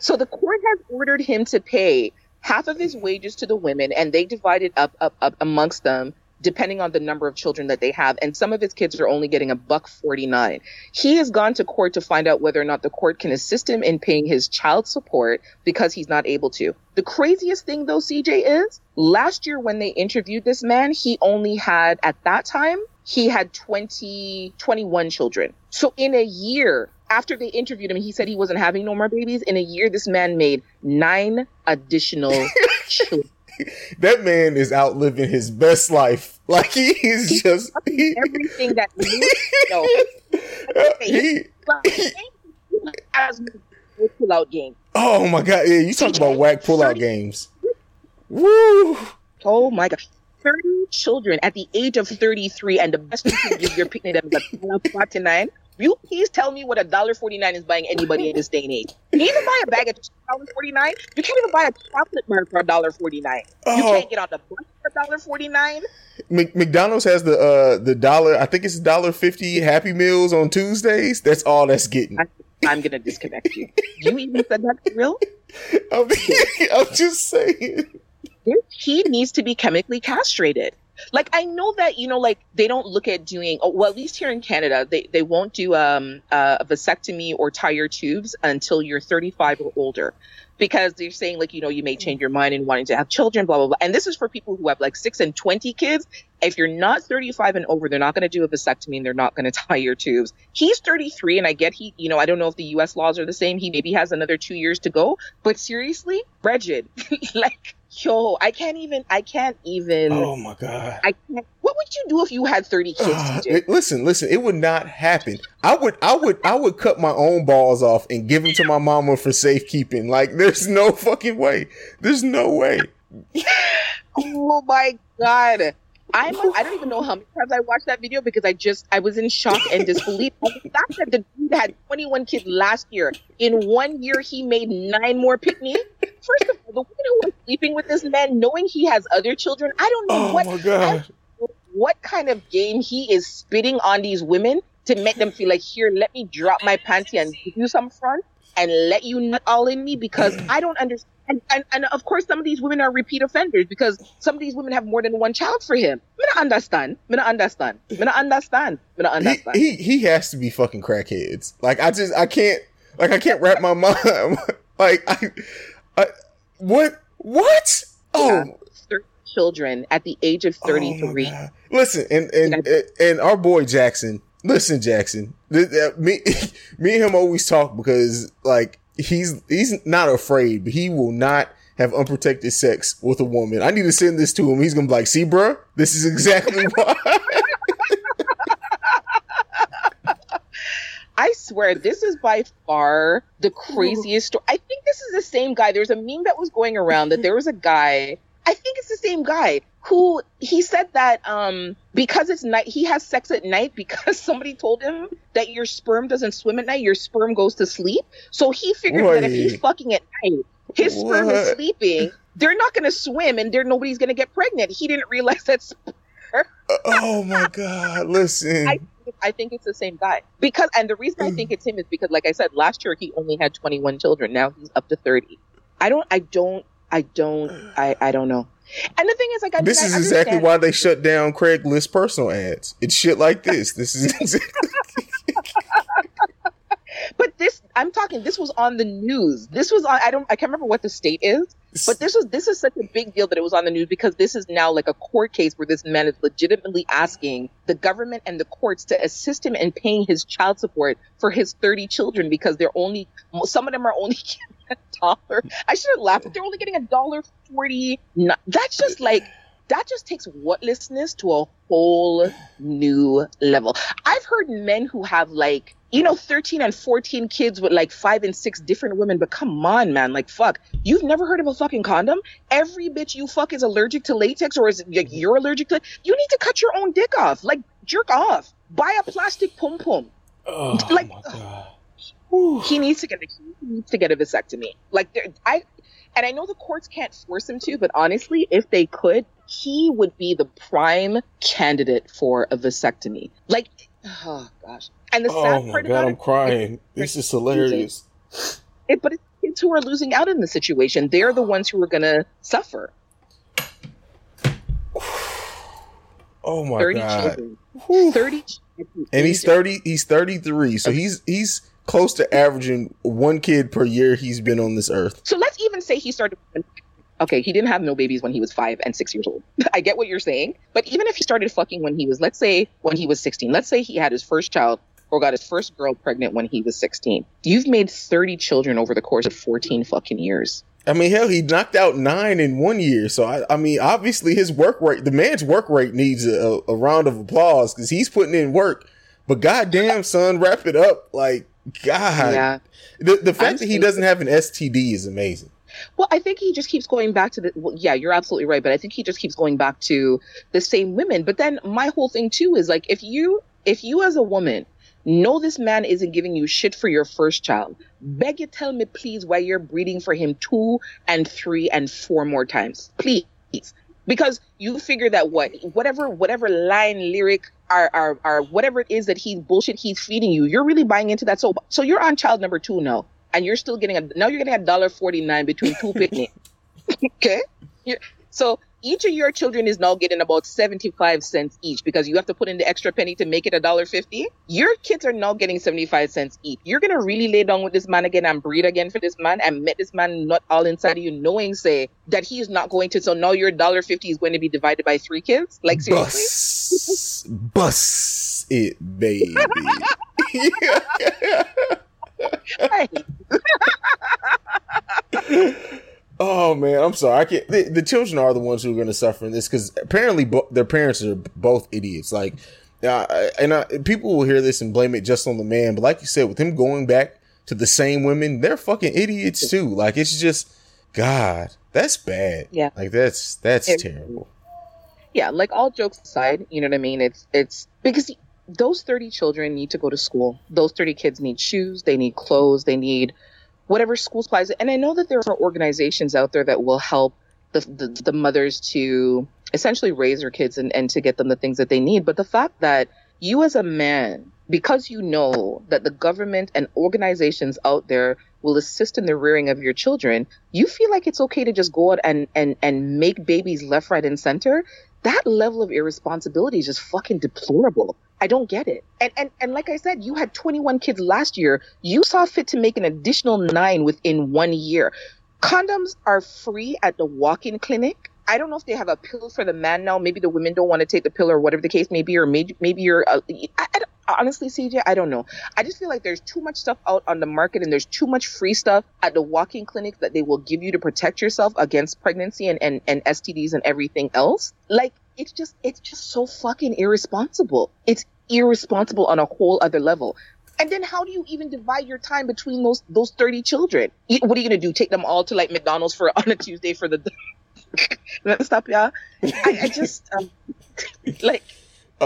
So the court has ordered him to pay half of his wages to the women, and they divide it up, up, up amongst them depending on the number of children that they have. And some of his kids are only getting a buck 49. He has gone to court to find out whether or not the court can assist him in paying his child support because he's not able to. The craziest thing though, CJ, is last year when they interviewed this man, he only had, at that time, he had 20, 21 children. So in a year, after they interviewed him, he said he wasn't having no more babies. In a year, this man made nine additional [laughs] children. That man is out living his best life. [laughs] Like he is just he, Everything that no, [laughs] he as pull out game. Oh my god, yeah, you talk about whack pullout games. Woo! Oh my gosh. 30 children at the age of 33, and the best you can give your picnic them is a dollar 49. You please tell me what a dollar 49 is buying anybody in this day and age. You can't even buy a bag of dollar 49. You can't even buy a chocolate bar for a dollar 49. You Oh. can't get on the bus for a dollar 49. McDonald's has the uh the dollar. I think it's dollar fifty Happy Meals on Tuesdays. That's all that's getting. I- I'm gonna disconnect you. You [laughs] even said that for real? I'm, [laughs] I'm just saying. he needs to be chemically castrated. Like I know that you know, like they don't look at doing. oh, Well, at least here in Canada, they they won't do um uh, a vasectomy or tie your tubes until you're 35 or older, because they're saying like you know you may change your mind and wanting to have children, blah blah blah. And this is for people who have like six and 20 kids. If you're not 35 and over, they're not going to do a vasectomy and they're not going [laughs] to tie your tubes. He's 33, and I get he, you know, I don't know if the U.S. laws are the same. He maybe has another two years to go. But seriously, Bridget, [laughs] like yo, I can't even, I can't even. Oh my god. I can't. What would you do if you had 30 kids, [sighs] CJ? it- listen, listen. It would not happen. I would, I would, I would cut my own balls off and give them to my mama for safekeeping. Like, there's no fucking way. There's no way. [sighs] Oh my god. I'm I don't even know how many times I watched that video because I just I was in shock and [laughs] disbelief. And the fact that the dude had 21 kids last year. In one year he made nine more pick me. First of all, the woman who are sleeping with this man knowing he has other children, I don't know Oh what my god. what kind of game he is spitting on these women to make them feel like here, let me drop my panty and give you some front and let you nut all in me because I don't understand. And, and, and of course, some of these women are repeat offenders because some of these women have more than one child for him. Not understand. Not understand. Not understand. Me not He, understand. he he has to be fucking crackheads. Like I just I can't like I can't wrap my mind. [laughs] like I, I what what? Oh, Thirty children at the age of oh my 33. God. listen, and and and our boy Jackson. Listen, Jackson. Me [laughs] me and him always talk because like he's he's not afraid, but he will not have unprotected sex with a woman. I need to send this to him. He's gonna be like, "See, bruh, this is exactly [laughs] why." I swear, this is by far the [laughs] craziest story. I think this is the same guy. There's a meme that was going around that there was a guy. I think it's the same guy who he said that um because it's night he has sex at night because [laughs] somebody told him that your sperm doesn't swim at night, your sperm goes to sleep. So he figured that if he's fucking at night, his sperm is sleeping. They're not gonna swim and there nobody's gonna get pregnant. He didn't realize that's oh my god! Listen. I, I think it's the same guy because, and the reason I think it's him is because, like I said, last year he only had 21 children. Now he's up to 30. I don't, I don't, I don't, I, I don't know. And the thing is, like, I mean, This I is exactly why they shut down Craigslist personal ads. It's shit like this. This is exactly. [laughs] But this, I'm talking. This was on the news. This was on. I don't. I can't remember what the state is. But this was this is such a big deal that it was on the news because this is now like a court case where this man is legitimately asking the government and the courts to assist him in paying his child support for his 30 children because they're only some of them are only [laughs] [laughs] dollar. I should have laughed. They're only getting a dollar forty. That's just like that just takes whatlessness to a whole new level. I've heard men who have like, you know, 13 and 14 kids with like five and six different women, but come on, man. Like, fuck. You've never heard of a fucking condom? Every bitch you fuck is allergic to latex or is it like you're allergic to You need to cut your own dick off. Like, jerk off. Buy a plastic pom pom oh like- my god. Whew. He needs to get a, he needs to get a vasectomy. Like, there, I, and I know the courts can't force him to, but honestly, if they could, he would be the prime candidate for a vasectomy. Like, oh gosh. And the Oh sad my part god, about I'm it, crying. This is hilarious. it, but it's kids who are losing out in the situation. They're the ones who are gonna suffer. [sighs] Oh my Thirty god. children. Thirty. And he's 30 he's 33. So he's he's close to averaging one kid per year he's been on this earth. So let's even say he started. Okay, he didn't have no babies when he was five and six years old. [laughs] I get what you're saying, but even if he started fucking when he was, let's say, when he was 16, let's say he had his first child or got his first girl pregnant when he was 16. You've made 30 children over the course of 14 fucking years. I mean, hell, he knocked out nine in one year. So I, I mean, obviously his work rate, the man's work rate needs a, a round of applause because he's putting in work. But goddamn, son, wrap it up. Like, God, Yeah. the the fact I'm that he doesn't have an STD is amazing. Well, I think he just keeps going back to the. Well, yeah, you're absolutely right, but I think he just keeps going back to the same women. But then my whole thing too is like, if you, if you as a woman know this man isn't giving you shit for your first child, beg you tell me please why you're breeding for him two and three and four more times, please, because you figure that what, whatever, whatever line, lyric, or, or, or whatever it is that he's bullshit he's feeding you, you're really buying into that. So, so you're on child number two now and you're still getting a now you're getting a dollar forty nine between two picnics. [laughs] okay, You're- so each of your children is now getting about seventy five cents each because you have to put in the extra penny to make it a dollar fifty. Your kids are now getting seventy five cents each. You're gonna really lay down with this man again and breed again for this man and met this man not all inside of you, knowing say that he is not going to. So now your dollar fifty is going to be divided by three kids. Like seriously. Bus, bus it, baby. [laughs] [laughs] Right. [laughs] oh man, I'm sorry. I can't. The, the children are the ones who are going to suffer in this because apparently bo- their parents are both idiots. Like, uh, and uh, people will hear this and blame it just on the man. But like you said, with him going back to the same women, they're fucking idiots too. Like, it's just God. That's bad. Yeah. Like that's that's It- terrible. yeah, like all jokes aside, you know what I mean? It's it's because those 30 children need to go to school. Those 30 kids need shoes, they need clothes, they need whatever school supplies. And I know that there are organizations out there that will help the the, the mothers to essentially raise their kids and, and to get them the things that they need. But the fact that you as a man, because you know that the government and organizations out there will assist in the rearing of your children, you feel like it's okay to just go out and, and, and make babies left, right, and center that level of irresponsibility is just fucking deplorable. I don't get it. And and and like I said, you had 21 kids last year. You saw fit to make an additional nine within one year. Condoms are free at the walk-in clinic. I don't know if they have a pill for the man now. Maybe the women don't want to take the pill or whatever the case may be, or maybe maybe you're. Uh, honestly, CJ, I don't know. I just feel like there's too much stuff out on the market, and there's too much free stuff at the walk-in clinics that they will give you to protect yourself against pregnancy and and, and STDs and everything else. Like it's just it's just so fucking irresponsible. It's irresponsible on a whole other level. And then how do you even divide your time between those those 30 children? What are you gonna do? Take them all to like McDonald's for [laughs] on a Tuesday for the [laughs] stop y'all. I, I just um, [laughs] like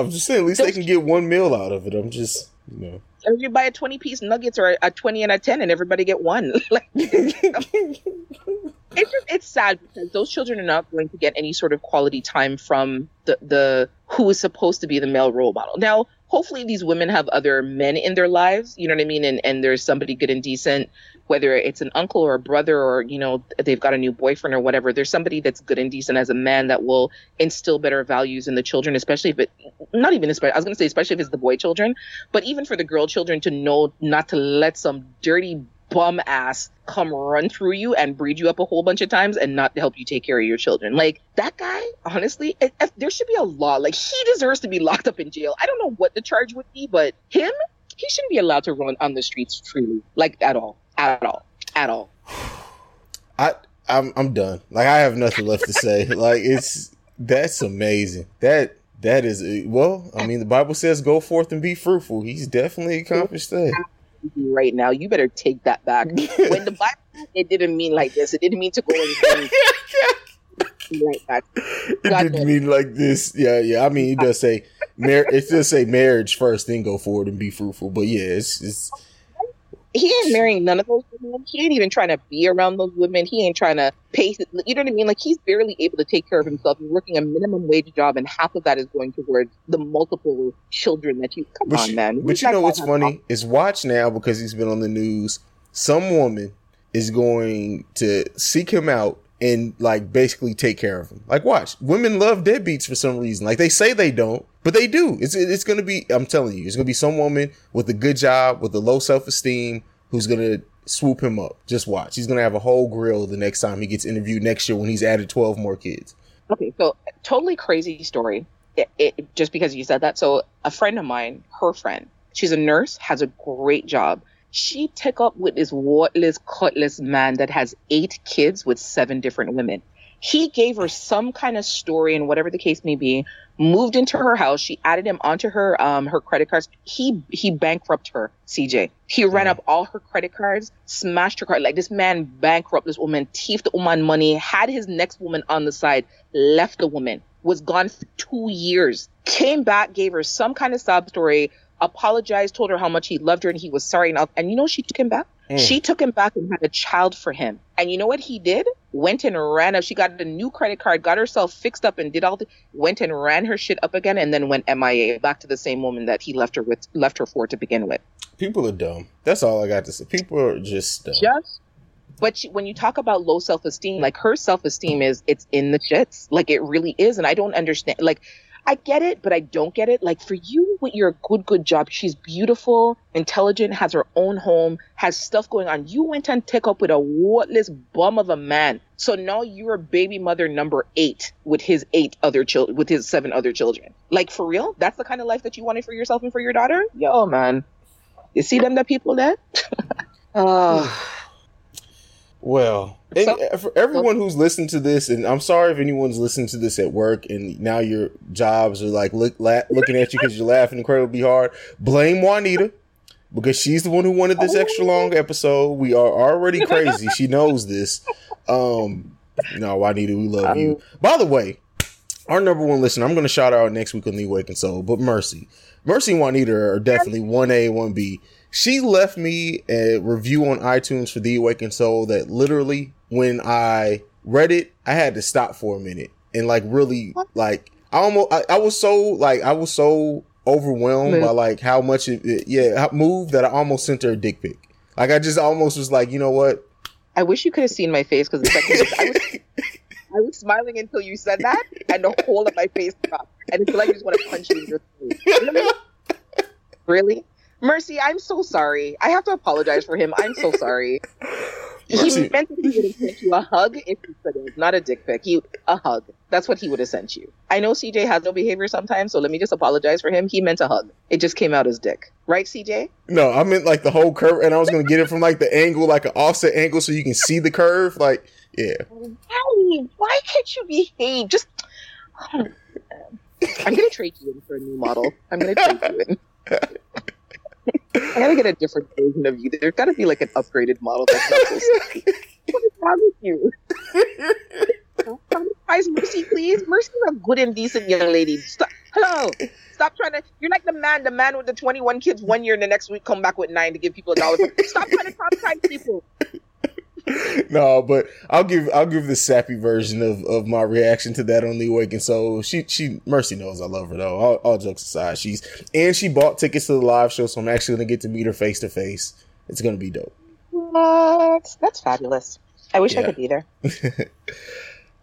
I'm just saying, at least they can get one meal out of it. I'm just, you know. If you buy a 20 piece nuggets or a 20 and a 10 and everybody get one. [laughs] like [laughs] it's just it's sad because those children are not going to get any sort of quality time from the the who is supposed to be the male role model. Now, hopefully these women have other men in their lives, you know what I mean, and and there's somebody good and decent whether it's an uncle or a brother or you know they've got a new boyfriend or whatever there's somebody that's good and decent as a man that will instill better values in the children especially if it not even especially i was going to say especially if it's the boy children but even for the girl children to know not to let some dirty bum ass come run through you and breed you up a whole bunch of times and not help you take care of your children. Like that guy, honestly, there should be a law. Like he deserves to be [laughs] locked up in jail. I don't know what the charge would be, but him, he shouldn't be allowed to run on the streets freely, like at all, at all, at all. I I'm I'm done. Like I have nothing left to say. [laughs] like it's that's amazing. That that is eh, well. I mean, the Bible says, "Go forth and be fruitful." He's definitely accomplished that. Right now, you better take that back. when the [laughs] Bible, it didn't mean like this. It didn't mean to go and and like that. It didn't mean like this. Yeah, yeah. I mean, it does say mar- it does say marriage first, then go forward and be fruitful. But yeah, it's it's he ain't marrying none of those women. He ain't even trying to be around those women. He ain't trying to pay. You know what I mean? Like he's barely able to take care of himself. He's working a minimum wage job, and half of that is going towards the multiple children that you. Come But on, you, man. but you know what's funny is watch now because he's been on the news. Some woman is going to seek him out and like basically take care of him. Like watch, women love deadbeats for some reason. Like they say they don't, but they do. It's it's gonna be. I'm telling you, it's gonna be some woman with a good job with a low self esteem who's gonna swoop him up. Just watch. He's gonna have a whole grill the next time he gets interviewed next year when he's added 12 more kids. Okay, so totally crazy story. It, it, just because you said that. So a friend of mine, her friend, she's a nurse, has a great job. She took up with this worthless, cutless man that has eight kids with seven different women. He gave her some kind of story and whatever the case may be. Moved into her house. She added him onto her um her credit cards. He he bankrupted her. CJ. He ran up all her credit cards, smashed her card. Like this man bankrupted this woman, thieved the woman money, had his next woman on the side, left the woman, was gone for two years, came back, gave her some kind of sob story, apologized, told her how much he loved her and he was sorry. And, all- and you know, she took him back. Mm. She took him back and had a child for him. And you know what he did? went and ran up. She got a new credit card, got herself fixed up, and did all the went and ran her shit up again, and then went MIA back to the same woman that he left her with, left her for to begin with. People are dumb. That's all I got to say. People are just dumb. Just. But she, when you talk about low self esteem, like her self esteem is it's in the shits, like it really is, and I don't understand. Like I get it, but I don't get it. Like for you, with your good, good job, she's beautiful, intelligent, has her own home, has stuff going on. You went and took up with a worthless bum of a man. So now you're baby mother number eight with his eight other children, with his seven other children. Like for real? That's the kind of life that you wanted for yourself and for your daughter? Yo, man. You see them, the people there? [laughs] [sighs] uh, Well, for everyone who's listened to this, and I'm sorry if anyone's listening to this at work, and now your jobs are like look, la- looking at you because you're laughing incredibly hard. Blame Juanita because she's the one who wanted this extra long episode. We are already crazy. she knows this. Um, no, Juanita, we love you. By the way, our number one listener, I'm going to shout out next week on the Awakened Soul, but Mercy, Mercy and Juanita are definitely one A, one B. She left me a review on iTunes for the Awakened Soul that literally, when I read it, I had to stop for a minute and like really like I almost I, I was so like I was so overwhelmed Moved. by like how much it, it yeah how- moved that I almost sent her a dick pic. Like I just almost was like, you know what? I wish you could have seen my face because the second I was, [laughs] I was smiling until you said that, and the whole of my face dropped, and it's like I just want to punch you in your face. Really? Mercy, I'm so sorry. I have to apologize for him. I'm so sorry. [laughs] Mercy. He meant that he would have sent you a hug if he could have, not a dick pic. He a hug. That's what he would have sent you. I know CJ has no behavior sometimes, so let me just apologize for him. He meant a hug. It just came out as dick, right, CJ? No, I meant like the whole curve, and I was gonna get it from like the angle, like an offset angle, so you can see the curve. Like, yeah, Howie, why can't you behave? Just. I'm gonna trade you in for a new model. I'm gonna trade you in. [laughs] [laughs] I gotta get a different version of you. There's gotta be like an upgraded model that's not. [laughs] What is wrong with you? Guys, Mercy, please. Mercy's a good and decent young lady. Stop. Hello. Stop trying to. You're like the man, the man with the 21 kids one year, and the next week come back with nine to give people a dollar. Stop trying to traumatize people. [laughs] no, but I'll give I'll give the sappy version of, of my reaction to that on the Awakened Soul. She she Mercy knows I love her though. All, all jokes aside, she's and she bought tickets to the live show, so I'm actually gonna get to meet her face to face. It's gonna be dope. What? That's fabulous. I wish I could be there. [laughs]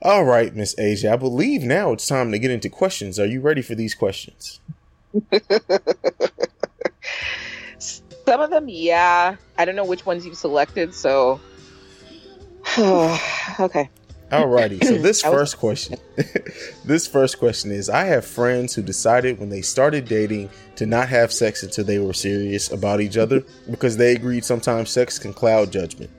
All right, Miss Asia. I believe now it's time to get into questions. Are you ready for these questions? [laughs] Some of them, yeah. I don't know which ones you've selected, so. [sighs] okay. Alrighty. So [clears throat] this first question, [laughs] this first question is: I have friends who decided when they started dating to not have sex until they were serious about each other because they agreed sometimes sex can cloud judgment.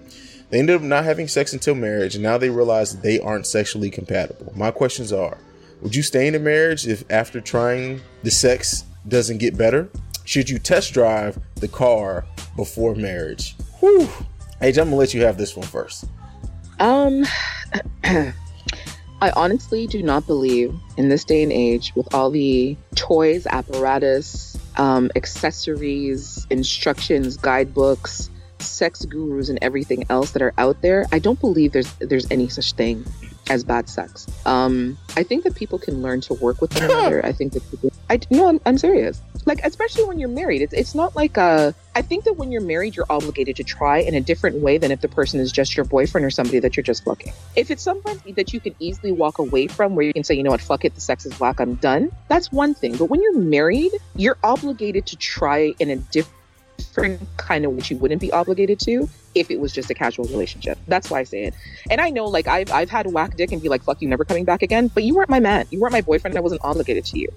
They ended up not having sex until marriage, and now they realize they aren't sexually compatible. My questions are: Would you stay in a marriage if after trying the sex doesn't get better? Should you test drive the car before marriage? Whew. Age, I'm gonna let you have this one first. Um, [clears throat] I honestly do not believe in this day and age with all the toys, apparatus, um, accessories, instructions, guidebooks, sex gurus, and everything else that are out there. I don't believe there's there's any such thing as bad sex. Um, I think that people can learn to work with one another. I think that people. I no, I'm, I'm serious. Like especially when you're married, it's it's not like uh I think that when you're married, you're obligated to try in a different way than if the person is just your boyfriend or somebody that you're just fucking. If it's somebody that you can easily walk away from, where you can say, you know what, fuck it, the sex is black, I'm done. That's one thing. But when you're married, you're obligated to try in a different kind of which you wouldn't be obligated to if it was just a casual relationship. That's why I say it. And I know, like, I've I've had whack dick and be like, fuck you, never coming back again. But you weren't my man. You weren't my boyfriend. I wasn't obligated to you.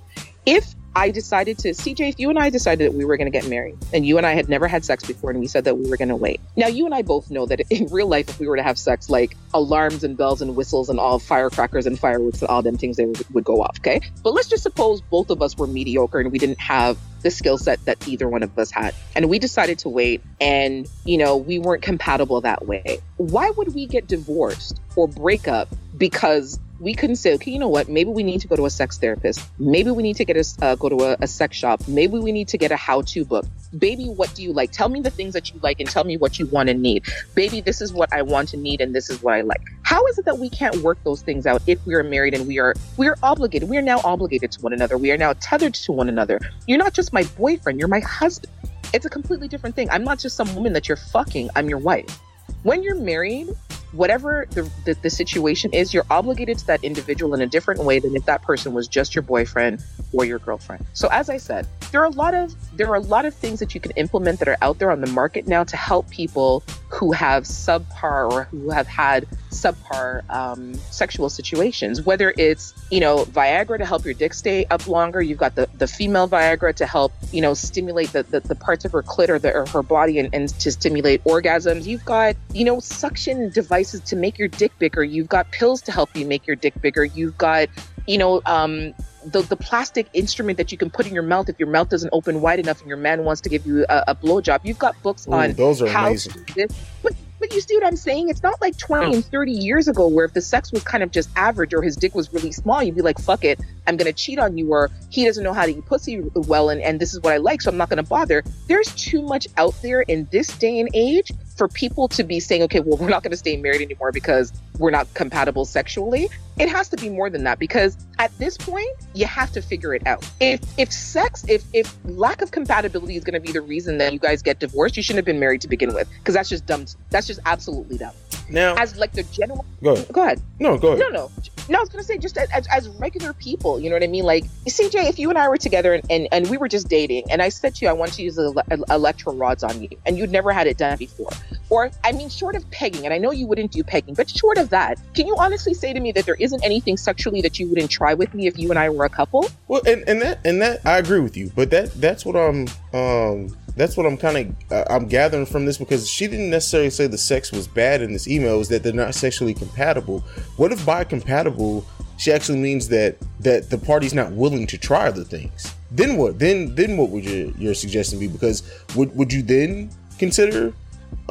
If I decided to, CJ, if you and I decided that we were going to get married and you and I had never had sex before and we said that we were going to wait. Now, you and I both know that [laughs] in real life, if we were to have sex, like alarms and bells and whistles and all firecrackers and fireworks and all them things, they would, would go off. Okay. But let's just suppose both of us were mediocre and we didn't have the skill set that either one of us had. And we decided to wait and, you know, we weren't compatible that way. Why would we get divorced or break up because we couldn't say, okay, you know what? Maybe we need to go to a sex therapist. Maybe we need to get a uh, go to a, a sex shop. Maybe we need to get a how-to book. Baby, what do you like? Tell me the things that you like and tell me what you want and need. Baby, this is what I want to need and this is what I like. How is it that we can't work those things out if we are married and we are we are obligated? We are now obligated to one another. We are now tethered to one another. You're not just my boyfriend. You're my husband. It's a completely different thing. I'm not just some woman that you're fucking. I'm your wife. When you're married, whatever the, the, the, situation is, you're obligated to that individual in a different way than if that person was just your boyfriend or your girlfriend. So as I said, there are a lot of there are a lot of things that you can implement that are out there on the market now to help people who have subpar or who have had subpar um, sexual situations. Whether it's you know Viagra to help your dick stay up longer, you've got the the female Viagra to help you know stimulate the the, the parts of her clit or, the, or her body and, and to stimulate orgasms. You've got you know suction devices to make your dick bigger. You've got pills to help you make your dick bigger. You've got you know um, the, the plastic instrument that you can put in your mouth if your mouth doesn't open wide enough and your man wants to give you a, a blowjob. You've got books Ooh, on those are how amazing. to do this. But, but you see what I'm saying? It's not like 20 and 30 years ago where if the sex was kind of just average or his dick was really small, you'd be like, fuck it, I'm going to cheat on you, or he doesn't know how to eat pussy well, and, and this is what I like, so I'm not going to bother. There's too much out there in this day and age for people to be saying, okay, well, we're not going to stay married anymore because we're not compatible sexually. It has to be more than that because at this point, you have to figure it out. If if sex, if if lack of compatibility is going to be the reason that you guys get divorced, you shouldn't have been married to begin with because that's just dumb. That's just absolutely dumb. Now, As like the general, go ahead. go ahead. No, go ahead. No, no, no. I was gonna say just as, as, as regular people, you know what I mean? Like CJ, if you and I were together and, and, and we were just dating, and I said to you, I want to use the electro rods on you, and you'd never had it done before, or I mean, short of pegging, and I know you wouldn't do pegging, but short of that, can you honestly say to me that there isn't anything sexually that you wouldn't try with me if you and I were a couple? Well, and, and that and that I agree with you, but that that's what I'm um that's what I'm kind of uh, I'm gathering from this because she didn't necessarily say the sex was bad in this email is that they're not sexually compatible. What if by compatible she actually means that that the party's not willing to try other things? Then what? Then then what would your your suggestion be? Because would would you then consider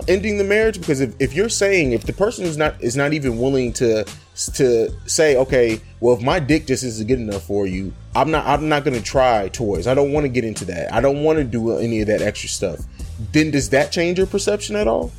ending the marriage because if, if you're saying if the person is not is not even willing to to say okay well if my dick just isn't good enough for you i'm not i'm not to try toys i don't want to get into that i don't want to do any of that extra stuff then does that change your perception at all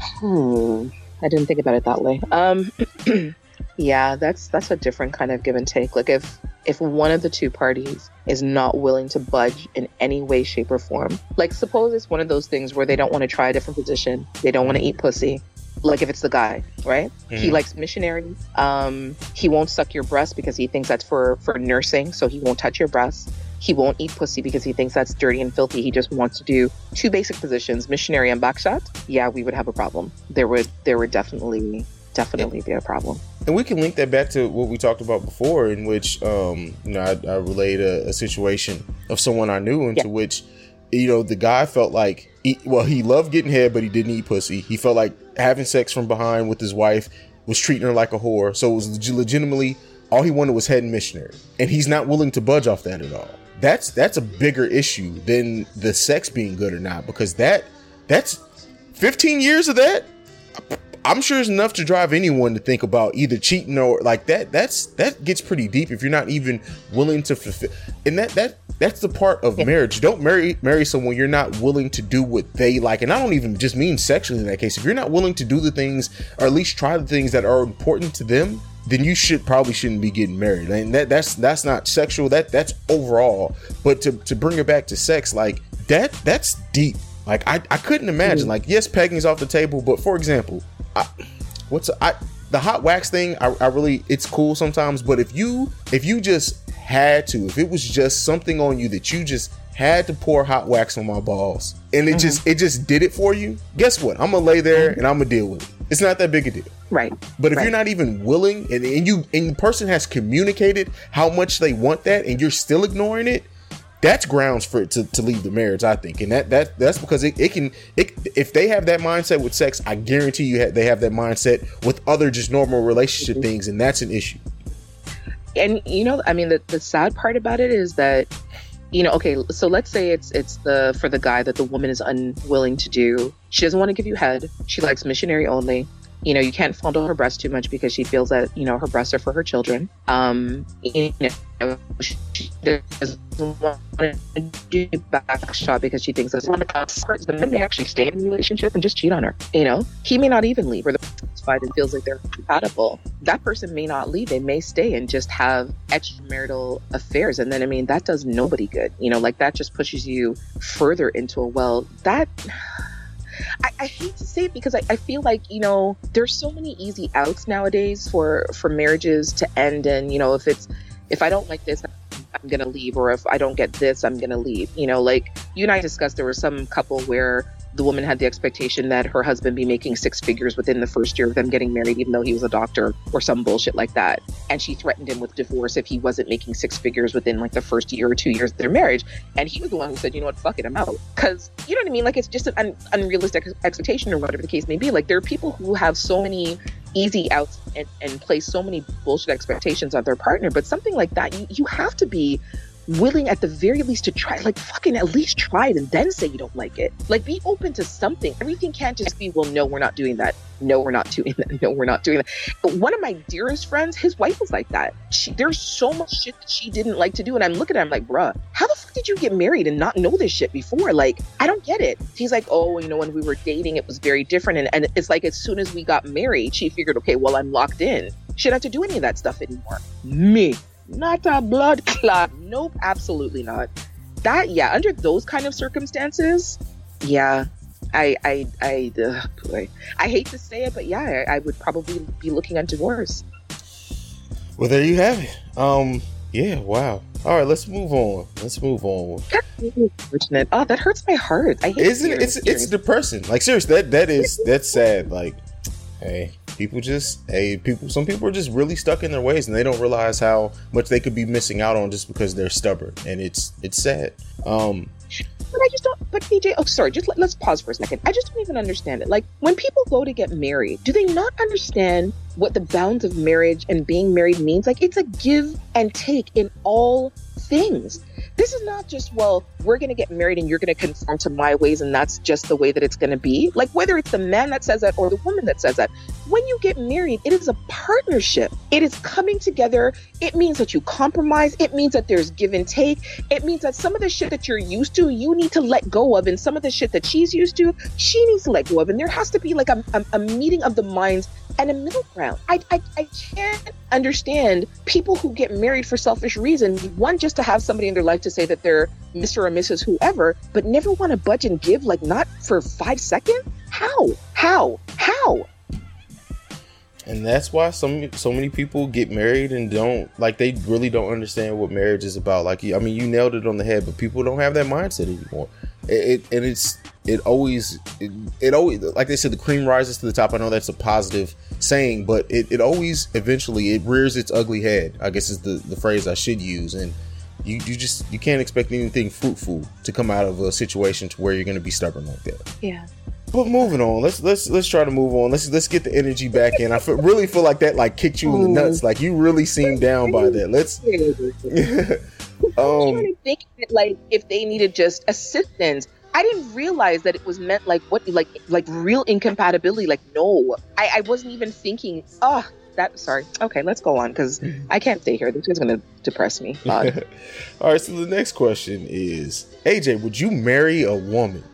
Hmm. I didn't think about it that way. Um, [clears throat] yeah, that's that's a different kind of give and take. Like if if one of the two parties is not willing to budge in any way, shape, or form, like suppose it's one of those things where they don't want to try a different position, they don't want to eat pussy. Like if it's the guy, right? He Mhm. likes missionary. Um, he won't suck your breast because he thinks that's for for nursing, so he won't touch your breast. He won't eat pussy because he thinks that's dirty and filthy. He just wants to do two basic positions, missionary and backshot. Yeah, we would have a problem. There would there would definitely definitely be a problem. and we can link that back to what we talked about before in which um you know i, I relayed a, a situation of someone i knew into Yeah. which you know the guy felt like he, well he loved getting head but he didn't eat pussy. He felt like having sex from behind with his wife was treating her like a whore. So it was leg- legitimately all he wanted was head and missionary. And he's not willing to budge off that at all. That's that's a bigger issue than the sex being good or not because that that's 15 years of that I'm sure it's enough to drive anyone to think about either cheating or like that. That's that gets pretty deep if you're not even willing to fulfill. And that that that's the part of marriage. Don't marry marry someone you're not willing to do what they like. And I don't even just mean sexually in that case. If you're not willing to do the things or at least try the things that are important to them, then you should probably shouldn't be getting married. And that that's that's not sexual. That that's overall. But to to bring it back to sex, like that that's deep. Like I, I couldn't imagine. Mm-hmm. Like yes, pegging's off the table, but for example, I, what's I the hot wax thing? I, I really it's cool sometimes, but if you if you just had to, if it was just something on you that you just had to pour hot wax on my balls, and it just mm-hmm. it just did it for you, guess what? I'm gonna lay there mm-hmm. and I'm gonna deal with it. It's not that big a deal. Right. But if Right. you're not even willing, and, and you and the person has communicated how much they want that, and you're still ignoring it, that's grounds for it to, to leave the marriage. I think, and that that that's because it, it can it if they have that mindset with sex, I guarantee you ha- they have that mindset with other just normal relationship mm-hmm. things, and that's an issue. and you know i mean the, the sad part about it is that you know okay so let's say it's it's the for the guy that the woman is unwilling to do she doesn't want to give you head she likes missionary only You know, you can't fondle her breasts too much because she feels that you know her breasts are for her children. Um, you know, she doesn't want to do back shot because she thinks that's one of the men may actually stay in the relationship and just cheat on her. You know, he may not even leave, or the fine and feels like they're compatible. That person may not leave; they may stay and just have extramarital affairs, and then I mean that does nobody good. You know, like that just pushes you further into a well that. I, I, hate to say it because I, I, feel like you know there's so many easy outs nowadays for for marriages to end and you know if it's if I don't like this I'm gonna leave or if I don't get this I'm gonna leave you know like you and I discussed there was some couple where the woman had the expectation that her husband be making six figures within the first year of them getting married, even though he was a doctor or some bullshit like that. And she threatened him with divorce if he wasn't making six figures within like the first year or two years of their marriage. And he was the one who said, you know what, fuck it, I'm out. Because, you know what I mean? Like, it's just an un- unrealistic expectation or whatever the case may be. Like, there are people who have so many easy outs and, and place so many bullshit expectations on their partner. But something like that, you, you have to be willing at the very least to try like fucking at least try it and then say you don't like it. Like be open to something. Everything can't just be well no we're not doing that. No we're not doing that. [laughs] No we're not doing that. But one of my dearest friends his wife was like that. She, there's so much shit that she didn't like to do and i'm looking at him like bruh how the fuck did you get married and not know this shit before? Like i don't get it. He's like oh you know when we were dating it was very different. And, and it's like as soon as we got married she figured okay well i'm locked in. She don't have to do any of that stuff anymore. Me not a blood [laughs] clot. Nope, absolutely not. That yeah, under those kind of circumstances, yeah, I I I uh, boy, I hate to say it, but yeah, I, I, would probably be looking at divorce. Well, there you have it. Um, yeah, wow. All right, let's move on. Let's move on. unfortunate. Oh, that hurts my heart. I hate Isn't it? It's it's depressing. Like seriously, that that is that's sad. Like, hey, people just hey people some people are just really stuck in their ways and they don't realize how much they could be missing out on just because they're stubborn and it's it's sad um but I just don't. But BJ, oh, sorry. Just let, us pause for a second. I just don't even understand it. Like when people go to get married, do they not understand what the bounds of marriage and being married means? Like it's a give and take in all things. This is not just, well, we're going to get married and you're going to conform to my ways and that's just the way that it's going to be. Like whether it's the man that says that or the woman that says that, when you get married, it is a partnership. It is coming together. It means that you compromise. It means that there's give and take. It means that some of the shit that you're used to, you need to let go of. And some of the shit that she's used to, she needs to let go of. And there has to be like a, a, a meeting of the minds and a middle ground. I, I, I can't understand people who get married for selfish reasons. One, just to have somebody in their life to say that they're Mr. or Mrs. whoever, but never want to budge and give, like not for five seconds? How? How? How? And that's why some so many people get married and don't like they really don't understand what marriage is about. Like I mean, you nailed it on the head, but people don't have that mindset anymore. It, it and it's it always it, it, always like they said the cream rises to the top. I know that's a positive saying, but it, it always eventually it rears its ugly head. I guess is the the phrase I should use and you, you just you can't expect anything fruitful to come out of a situation to where you're going to be stubborn like that. Yeah. But moving on, let's let's let's try to move on. Let's let's get the energy back in. I feel, really feel like that like kicked you in the nuts. Like you really seemed down by that. Let's. [laughs] [laughs] um, trying to think that like if they needed just assistance. I didn't realize that it was meant like what like like real incompatibility. Like no, I, I wasn't even thinking. Oh, that sorry. Okay, let's go on because I can't stay here. This is going to depress me. [laughs] All right. So the next question is, AJ, would you marry a woman?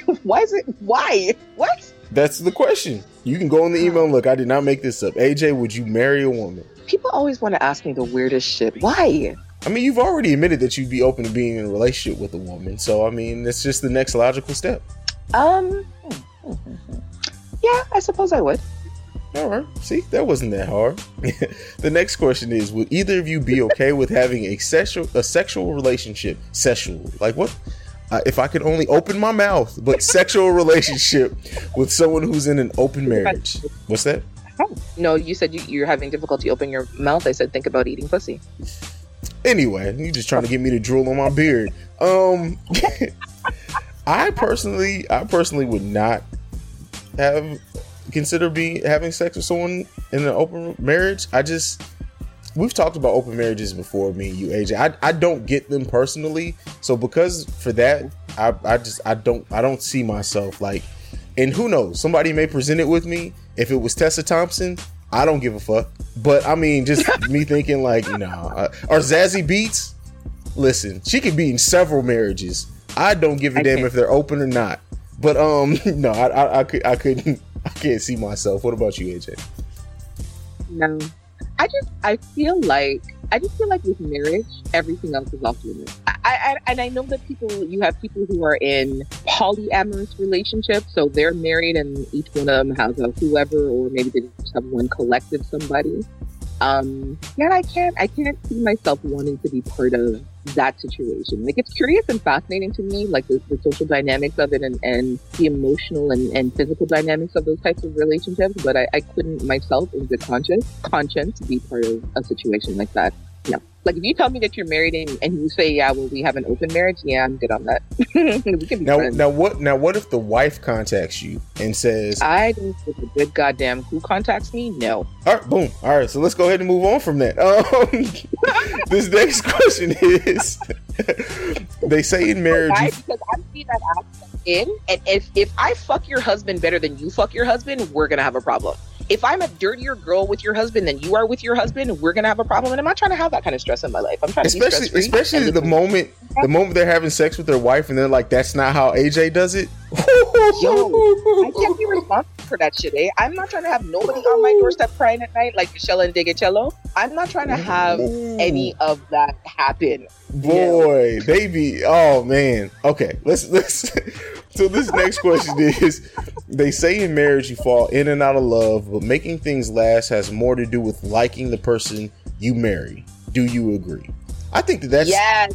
[laughs] why is it? Why? What? That's the question. You can go in the email and look. I did not make this up. AJ, would you marry a woman? People always want to ask me the weirdest shit. Why? I mean, you've already admitted that you'd be open to being in a relationship with a woman. So, I mean, that's just the next logical step. Um, yeah, I suppose I would. All right. See, that wasn't that hard. [laughs] the next question is: Would either of you be okay with having a sexual a sexual relationship? Sexual, like what? Uh, if I could only open my mouth, but [laughs] sexual relationship with someone who's in an open marriage. What's that? Oh, no, you said you, you're having difficulty opening your mouth. I said think about eating pussy. Anyway, you're just trying to get me to drool on my beard. Um, [laughs] I personally, I personally would not have consider being having sex with someone in an open marriage. I just we've talked about open marriages before, me and you, AJ. I, I don't get them personally, so because for that, I, I just I don't I don't see myself like and who knows, somebody may present it with me. If it was Tessa Thompson, I don't give a fuck. But I mean, just [laughs] me thinking like, nah. Uh, or Zazie Beetz, listen, she could be in several marriages. I don't give a I damn can't. if they're open or not. But um, [laughs] no, I, I, I could, I couldn't, [laughs] I can't see myself. What about you, AJ? No. I just I feel like I just feel like with marriage, everything else is off limits. I, I and I know that people you have people who are in polyamorous relationships, so they're married and each one of them has a whoever or maybe they just have one collective somebody. Um yeah, I can't I can't see myself wanting to be part of that situation. Like it's curious and fascinating to me, like the, the social dynamics of it and, and the emotional and, and physical dynamics of those types of relationships. But I, I couldn't myself in good conscience conscience be part of a situation like that. No. Like if you tell me that you're married and, and you say, Yeah, well we have an open marriage, yeah, I'm good on that. [laughs] we can be Now, friends. now what? Now what if the wife contacts you and says, I don't give a good goddamn who contacts me. No. All right, boom. All right, so let's go ahead and move on from that. [laughs] Um, this next [laughs] question is: They say in marriage, Why? Because I see that aspect in, and if if I fuck your husband better than you fuck your husband, we're gonna have a problem. If I'm a dirtier girl with your husband than you are with your husband, we're gonna have a problem. And I'm not trying to have that kind of stress in my life. I'm trying to especially stress-free especially the moment the moment they're having sex with their wife and they're like, "That's not how AJ does it." Yo, I can't be [laughs] responsible for that shit. Eh? I'm not trying to have nobody on my doorstep crying at night like Michelle and Digicello. I'm not trying to have any of that happen. Boy, they be oh man. Okay, let's let's. So this next question is: They say in marriage you fall in and out of love, but making things last has more to do with liking the person you marry. Do you agree? I think that that's yeah.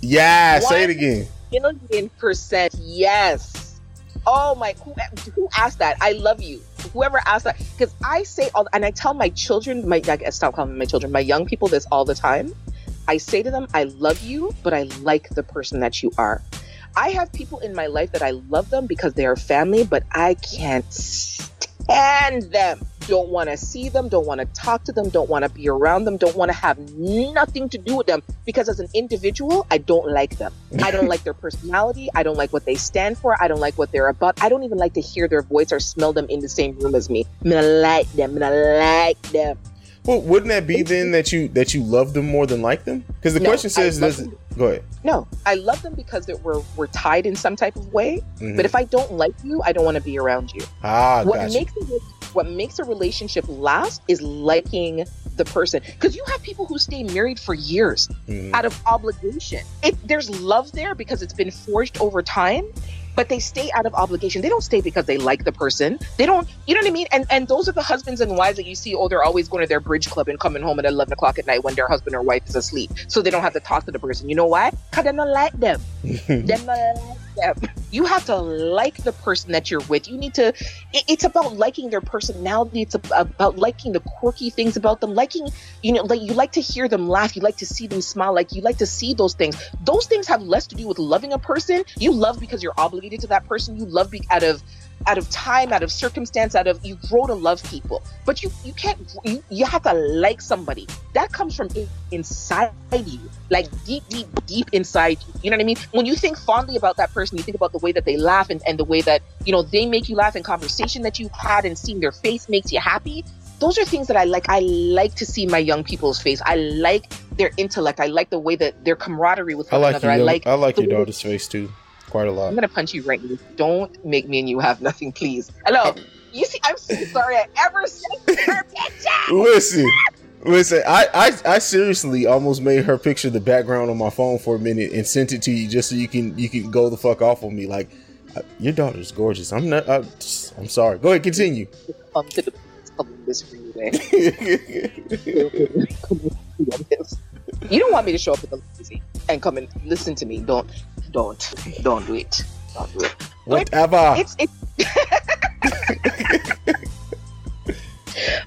Yes, say it again. million percent yes. Oh my, who, who asked that? I love you. Whoever asked that, because I say all, and I tell my children, my I stop calling my children, my young people this all the time. I say to them, I love you, but I like the person that you are. I have people in my life that I love them because they are family, but I can't stand them. Don't want to see them, don't want to talk to them, don't want to be around them, don't want to have nothing to do with them because as an individual, I don't like them. I don't like their personality. I don't like what they stand for. I don't like what they're about. I don't even like to hear their voice or smell them in the same room as me. I'm gonna like them. I'm gonna like them. Well, wouldn't that be then that you that you love them more than like them? Because the No, question says, does it, go ahead. No, I love them because that we're we're tied in some type of way. Mhm. But if I don't like you, I don't want to be around you. ah, what gotcha. makes a, what makes a relationship last is liking the person. Because you have people who stay married for years Mhm. out of obligation. It, there's love there because it's been forged over time, but they stay out of obligation. They don't stay because they like the person. They don't, you know what I mean? And and those are the husbands and wives that you see. Oh, they're always going to their bridge club and coming home at eleven o'clock at night when their husband or wife is asleep, so they don't have to talk to the person. You know why? Because they don't like them. [laughs] them not like them. You have to like the person that you're with. You need to. It, it's about liking their personality. It's about liking the quirky things about them. Liking, you know, like you like to hear them laugh. You like to see them smile. Like you like to see those things. Those things have less to do with loving a person. You love because you're obligated to that person. You love be- out of out of time, out of circumstance, out of you grow to love people. But you you can't. You, you have to like somebody. That comes from in, inside you, like deep, deep, deep inside you. You know what I mean? When you think fondly about that person, you think about the way that they laugh and, and the way that you know they make you laugh in conversation that you've had and seeing their face makes you happy. Those are things that I like. I like to see my young people's face. I like their intellect. I like the way that their camaraderie with I like another. your I like I like your daughter's face too, quite a lot. I'm gonna punch you right. now. Don't make me and you have nothing, please. Hello. You see, I'm so sorry I ever said her picture. Listen, listen. I, I I seriously almost made her picture the background on my phone for a minute and sent it to you just so you can you can go the fuck off on me. Like, uh, your daughter's gorgeous. I'm not. I'm, just- I'm sorry. Go ahead, continue. Come to the come on this for you, don't want me to show up with a lazy and come and listen to me. Don't, don't, don't do it. Don't do it. Whatever. It's it's. [laughs]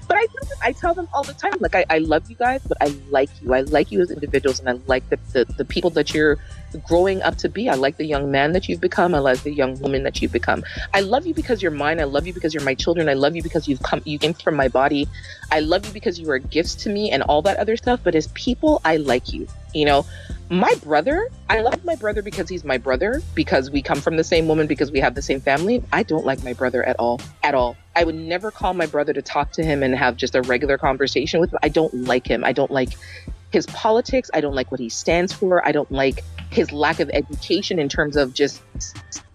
but I tell them, I tell them all the time, like I, I love you guys, but I like you. I like you as individuals, and I like the, the the people that you're growing up to be. I like the young man that you've become. I like the young woman that you've become. I love you because you're mine. I love you because you're my children. I love you because you've come you came from my body. I love you because you are gifts to me and all that other stuff. But as people, I like you. You know, my brother, I love my brother because he's my brother, because we come from the same woman, because we have the same family. I don't like my brother at all. At all. I would never call my brother to talk to him and have just a regular conversation with him. I don't like him. I don't like his politics. I don't like what he stands for. I don't like his lack of education in terms of just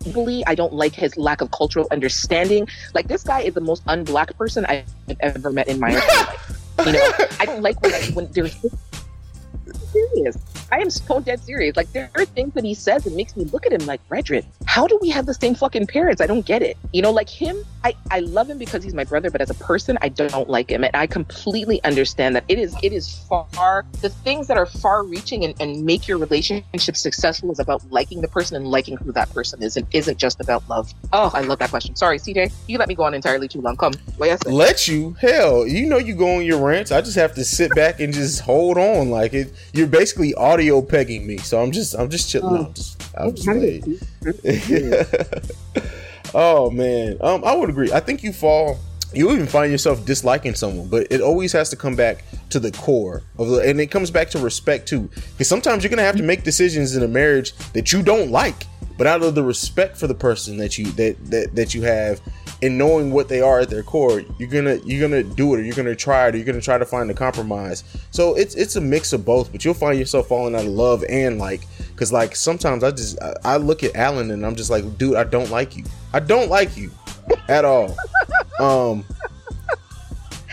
civilly. I don't like his lack of cultural understanding. Like this guy is the most unblack person I've ever met in my [laughs] entire life. You know, I don't like when, when there's serious. I am so dead serious. Like there are things that he says that makes me look at him like, Redred, how do we have the same fucking parents? I don't get it. You know, like him, I, I love him because he's my brother, but as a person, I don't like him. And I completely understand that it is it is far the things that are far reaching and, and make your relationship successful is about liking the person and liking who that person is and isn't just about love. Oh, I love that question. Sorry, CJ. You let me go on entirely too long. Come. Let you? Hell, you know you go on your rants. I just have to sit back and just hold on. Like it you're basically audio pegging me. So I'm just I'm just chilling. Oh. I'm just I'm just playing. [laughs] oh man, um, I would agree. I think you fall. You even find yourself disliking someone, but it always has to come back to the core of the, and it comes back to respect too. Because sometimes you're gonna have to make decisions in a marriage that you don't like, but out of the respect for the person that you that that, that you have, and knowing what they are at their core, you're gonna you're gonna do it, or you're gonna try it, or you're gonna try to find a compromise. So it's it's a mix of both, but you'll find yourself falling out of love and like, because like sometimes I just I, I look at Alan and I'm just like, dude, I don't like you. I don't like you at all. Um,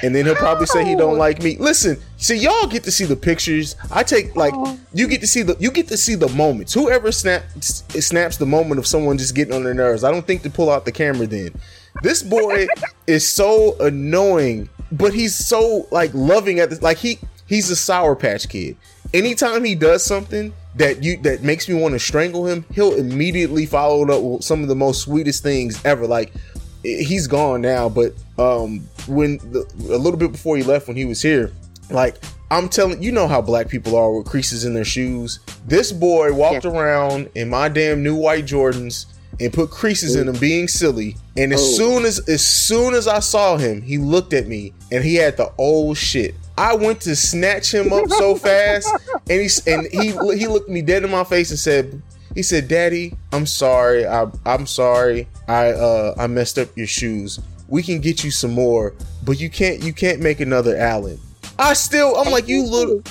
and then he'll probably say he don't like me. Listen, see, y'all get to see the pictures. I take like you get to see the you get to see the moments. Whoever snaps snaps the moment of someone just getting on their nerves. I don't think to pull out the camera then. This boy is so annoying, but he's so like loving at this. Like he he's a sour patch kid. Anytime he does something that you that makes me want to strangle him, he'll immediately follow it up with some of the most sweetest things ever. Like he's gone now, but um when the, a little bit before he left when he was here, like I'm telling you know how black people are with creases in their shoes. This boy walked Yeah. around in my damn new white Jordans and put creases in them being silly. And as Oh. soon as as soon as I saw him, he looked at me and he had the old shit. I went to snatch him up so [laughs] fast, and he and he he looked me dead in my face and said, he said, "Daddy, I'm sorry. I I'm sorry. I uh I messed up your shoes. We can get you some more, but you can't you can't make another Allen." I still I'm like you little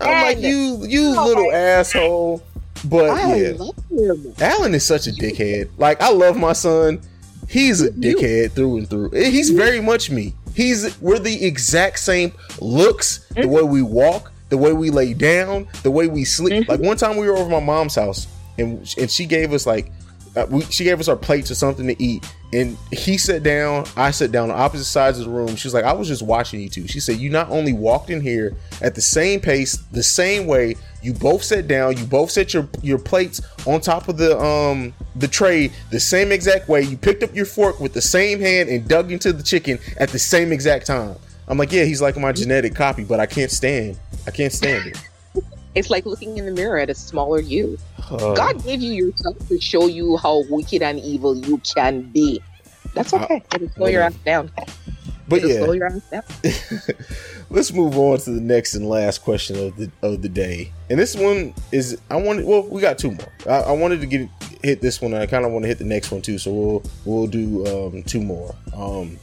I'm like you you Oh little asshole. But I yeah. Alan is such a dickhead. Like I love my son. He's a dickhead through and through. He's very much me. He's we're the exact same looks, the way we walk, the way we lay down, the way we sleep. Like one time we were over my mom's house and and she gave us like uh, we, she gave us our plates or something to eat and he sat down i sat down on opposite sides of the room. She was like i was just watching you two. She said you not only walked in here at the same pace the same way you both sat down you both set your your plates on top of the um the tray the same exact way. You picked up your fork with the same hand and dug into the chicken at the same exact time. I'm like yeah he's like my genetic copy but i can't stand i can't stand it It's like looking in the mirror at a smaller you. Uh, God gave you yourself to show you how wicked and evil you can be. That's okay. It'll slow your ass down. but It'll yeah slow your ass down. [laughs] Let's move on to the next and last question of the of the day. And this one is I wanted well, we got two more. I, I wanted to get hit this one and I kind of want to hit the next one too. So we'll we'll do um, two more. Um,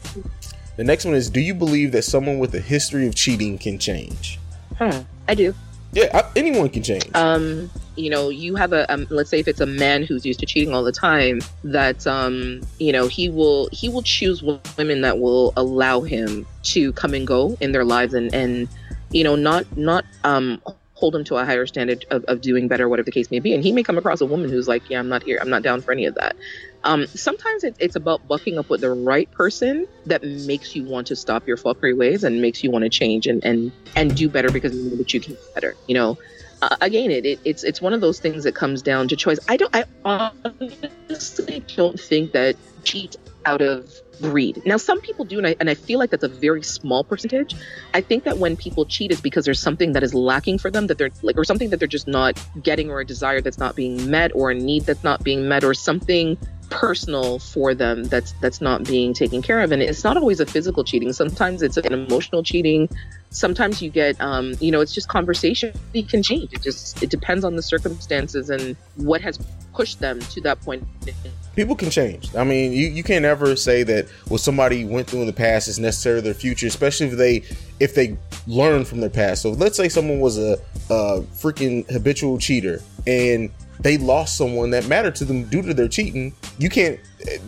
the next one is do you believe that someone with a history of cheating can change? Hmm. I do. Yeah, I, anyone can change. um you know you have a um, let's say if it's a man who's used to cheating all the time that um you know he will he will choose women that will allow him to come and go in their lives and and you know not not um hold him to a higher standard of, of doing better whatever the case may be and he may come across a woman who's like yeah i'm not here i'm not down for any of that um sometimes it, it's about bucking up with the right person that makes you want to stop your fuckery ways and makes you want to change and and and do better because you know that you can do better you know uh, again, it, it it's it's one of those things that comes down to choice. I don't. I honestly don't think that cheat out of greed. Now, some people do, and I, and I feel like that's a very small percentage. I think that when people cheat is because there's something that is lacking for them that they're like, or something that they're just not getting, or a desire that's not being met, or a need that's not being met, or something personal for them that's that's not being taken care of. And it's not always a physical cheating. Sometimes it's an emotional cheating. Sometimes you get um, you know it's just conversation. It can change. It just it depends on the circumstances and what has pushed them to that point people can change. I mean you, you can't ever say that what somebody went through in the past is necessarily their future especially if they if they learn from their past. So let's say someone was a, a freaking habitual cheater and they lost someone that mattered to them due to their cheating you can't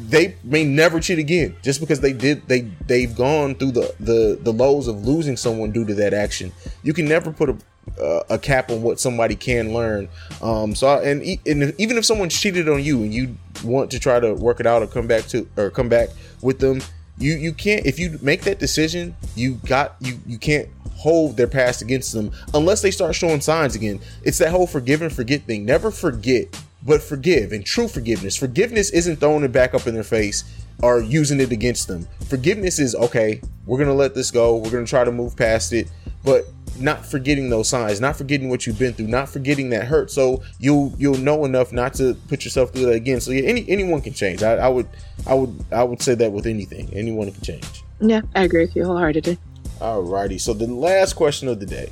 they may never cheat again just because they did they they've gone through the the the lows of losing someone due to that action. You can never put a uh, a cap on what somebody can learn. Um so I, and, and even if someone cheated on you and you want to try to work it out or come back to or come back with them you you can't if you make that decision you got you you can't hold their past against them unless they start showing signs again. It's that whole forgive and forget thing. Never forget but forgive and true forgiveness. Forgiveness isn't throwing it back up in their face or using it against them. Forgiveness is okay, we're gonna let this go, we're gonna try to move past it, but not forgetting those signs, not forgetting what you've been through, not forgetting that hurt. So you'll you'll know enough not to put yourself through that again. So yeah, any anyone can change. I, I would I would I would say that with anything. Anyone can change. Yeah, I agree with you wholeheartedly. Alrighty. So the last question of the day.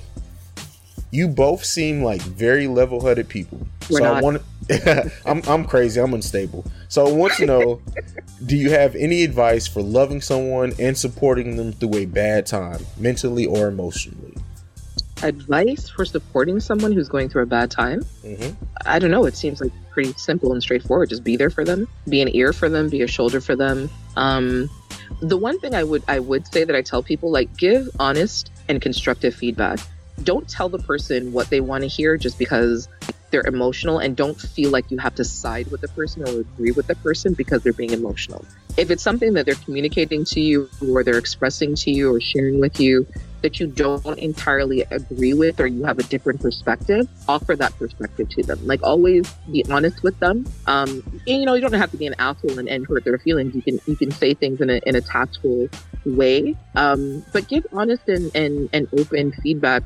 You both seem like very level-headed people. We're so not. I want [laughs] I'm I'm crazy. I'm unstable. So I want to know: [laughs] Do you have any advice for loving someone and supporting them through a bad time, mentally or emotionally? Advice for supporting someone who's going through a bad time? hmm I don't know. It seems like pretty simple and straightforward. Just be there for them, be an ear for them, be a shoulder for them. Um, the one thing I would I would say that I tell people like give honest and constructive feedback. Don't tell the person what they want to hear just because they're emotional and don't feel like you have to side with the person or agree with the person because they're being emotional. If it's something that they're communicating to you or they're expressing to you or sharing with you that you don't entirely agree with or you have a different perspective, offer that perspective to them. Like always be honest with them. Um, and, you know, you don't have to be an asshole and, and hurt their feelings. You can you can say things in a in a tactful way. Um, but give honest and, and, and open feedback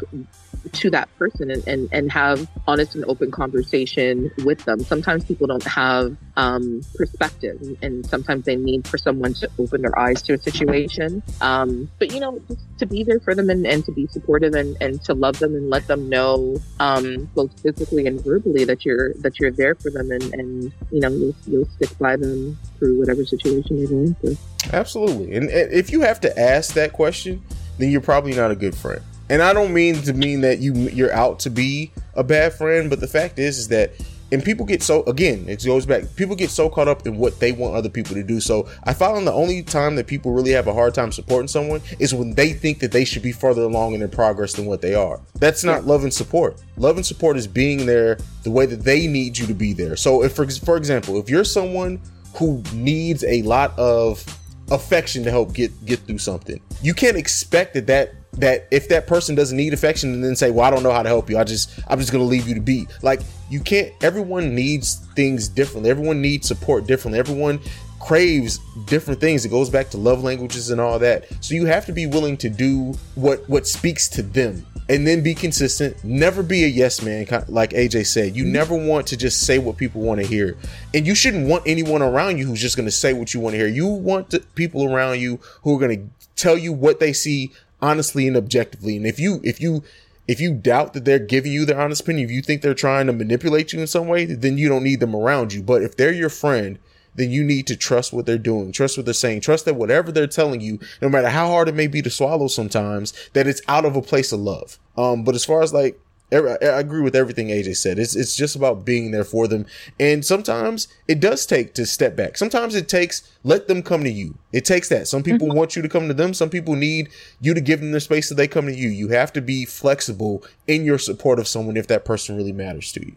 to that person and, and, and have honest and open conversation with them. Sometimes people don't have um, perspective and, sometimes they need for someone to open their eyes to a situation. Um, but, you know, just to be there for them and, and to be supportive and, and to love them and let them know um, both physically and verbally that you're that you're there for them and, and you know, you'll, you'll stick by them through whatever situation they're going through. Absolutely. And, and if you have to ask that question, then you're probably not a good friend. And I don't mean to mean that you you're out to be a bad friend, but the fact is is that and people get so again it goes back people get so caught up in what they want other people to do. So i found the only time that people really have a hard time supporting someone is when they think that they should be further along in their progress than what they are. That's not love and support. Love and support is being there the way that they need you to be there. So if for, for example if you're someone who needs a lot of affection to help get get through something you can't expect that that that if that person doesn't need affection and then say well i don't know how to help you. I just i'm just gonna leave you to be. Like you can't everyone needs things differently. Everyone needs support differently. Everyone craves different things. It goes back to love languages and all that. So you have to be willing to do what what speaks to them and then be consistent. Never be a yes man like aj said. You mm-hmm. never want to just say what people want to hear. And you shouldn't want anyone around you who's just going to say what you want to hear. You want the people around you who are going to tell you what they see honestly and objectively and if you if you if you doubt that they're giving you their honest opinion, if you think they're trying to manipulate you in some way, then you don't need them around you. But if they're your friend, then you need to trust what they're doing, trust what they're saying, trust that whatever they're telling you, no matter how hard it may be to swallow sometimes, that it's out of a place of love. Um, but as far as like, I agree with everything AJ said. It's it's just about being there for them, and sometimes it does take to step back. Sometimes it takes let them come to you. It takes that. Some people mm-hmm. want you to come to them. Some people need you to give them the space that they come to you. You have to be flexible in your support of someone if that person really matters to you.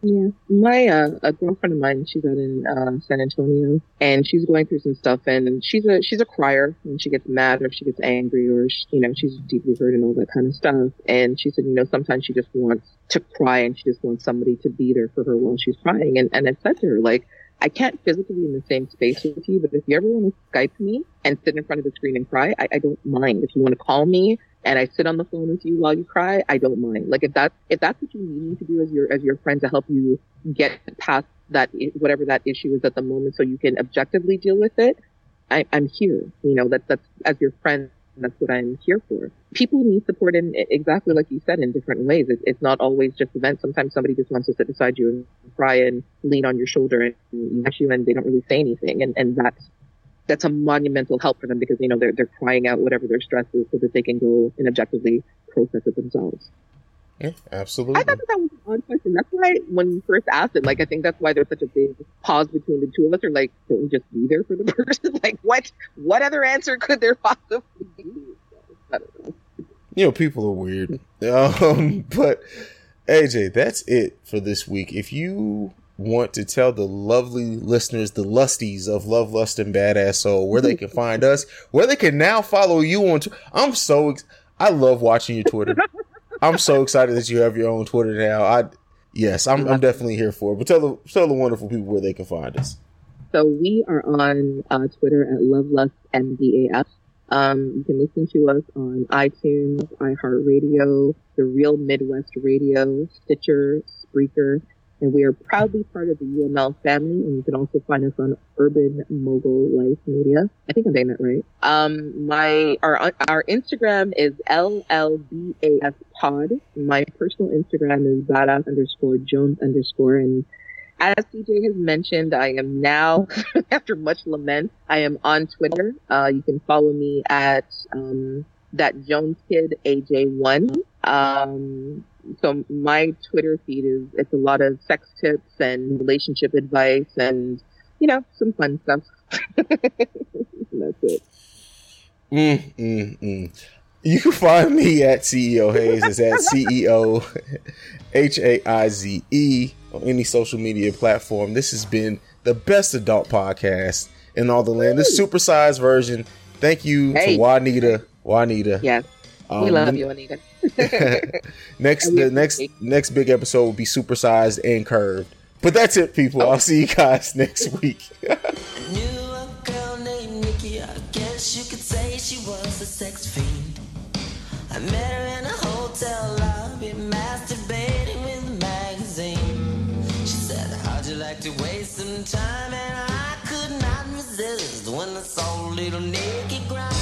Yeah, my uh, a girlfriend of mine, she's out in uh, San Antonio, and she's going through some stuff, and she's a she's a crier, and she gets mad or if she gets angry or she, you know she's deeply hurt and all that kind of stuff. And she said, you know, sometimes she just wants to cry, and she just wants somebody to be there for her while she's crying. And and I said to her, like, I can't physically be in the same space with you, but if you ever want to Skype me and sit in front of the screen and cry, I, I don't mind. If you want to call me and I sit on the phone with you while you cry, I don't mind. Like if that's if that's what you need me to do as your as your friend to help you get past that whatever that issue is at the moment, so you can objectively deal with it. I, I'm here. You know that that's as your friend. That's what I'm here for. People need support in exactly like you said in different ways. It, it's not always just events. Sometimes somebody just wants to sit beside you and cry and lean on your shoulder and you and they don't really say anything. And, and that's that's a monumental help for them because you know they're they're crying out whatever their stress is so that they can go and objectively process it themselves. Yeah, absolutely. I thought that, that was an odd question. That's why when you first asked it, like I think that's why there's such a big pause between the two of us. Are like, don't we just be there for the [laughs] person? like, what what other answer could there possibly be? Know. You know, people are weird. [laughs] Um, but AJ, that's it for this week. If you want to tell the lovely listeners, the lusties of Love, Lust, and Badass Soul, where they can find us, where they can now follow you on. I'm so, ex- I love watching your Twitter. I'm so excited that you have your own Twitter now. I, yes, I'm, I'm definitely here for it. But tell the tell the wonderful people where they can find us. So we are on uh, Twitter at Love, Lust, MDAF. Um, you can listen to us on iTunes, iHeartRadio, The Real Midwest Radio, Stitcher, Spreaker, and we are proudly part of the UML family. And you can also find us on Urban Mogul Life Media. I think I'm saying that right. Um, my our our Instagram is LLBAS Pod. My personal Instagram is badass underscore Jones underscore. And as CJ has mentioned, I am now, [laughs] after much lament, I am on Twitter. Uh, you can follow me at um, that Jones Kid AJ1. Um, so my Twitter feed is it's a lot of sex tips and relationship advice and you know some fun stuff. [laughs] that's it. Mm, mm, mm. You can find me at CEO Hayes. It's at CEO H A I Z E on any social media platform. This has been the best adult podcast in all the land. This supersized version. Thank you hey. to Juanita. Juanita. Yes. Um, we love you, Anita. [laughs] [laughs] next, the next next big episode will be supersized and curved. But that's it, people. Oh. I'll see you guys [laughs] next week. I met her in a hotel lobby, masturbating with a magazine. She said, How'd you like to waste some time? And I could not resist when I saw little Nikki grind.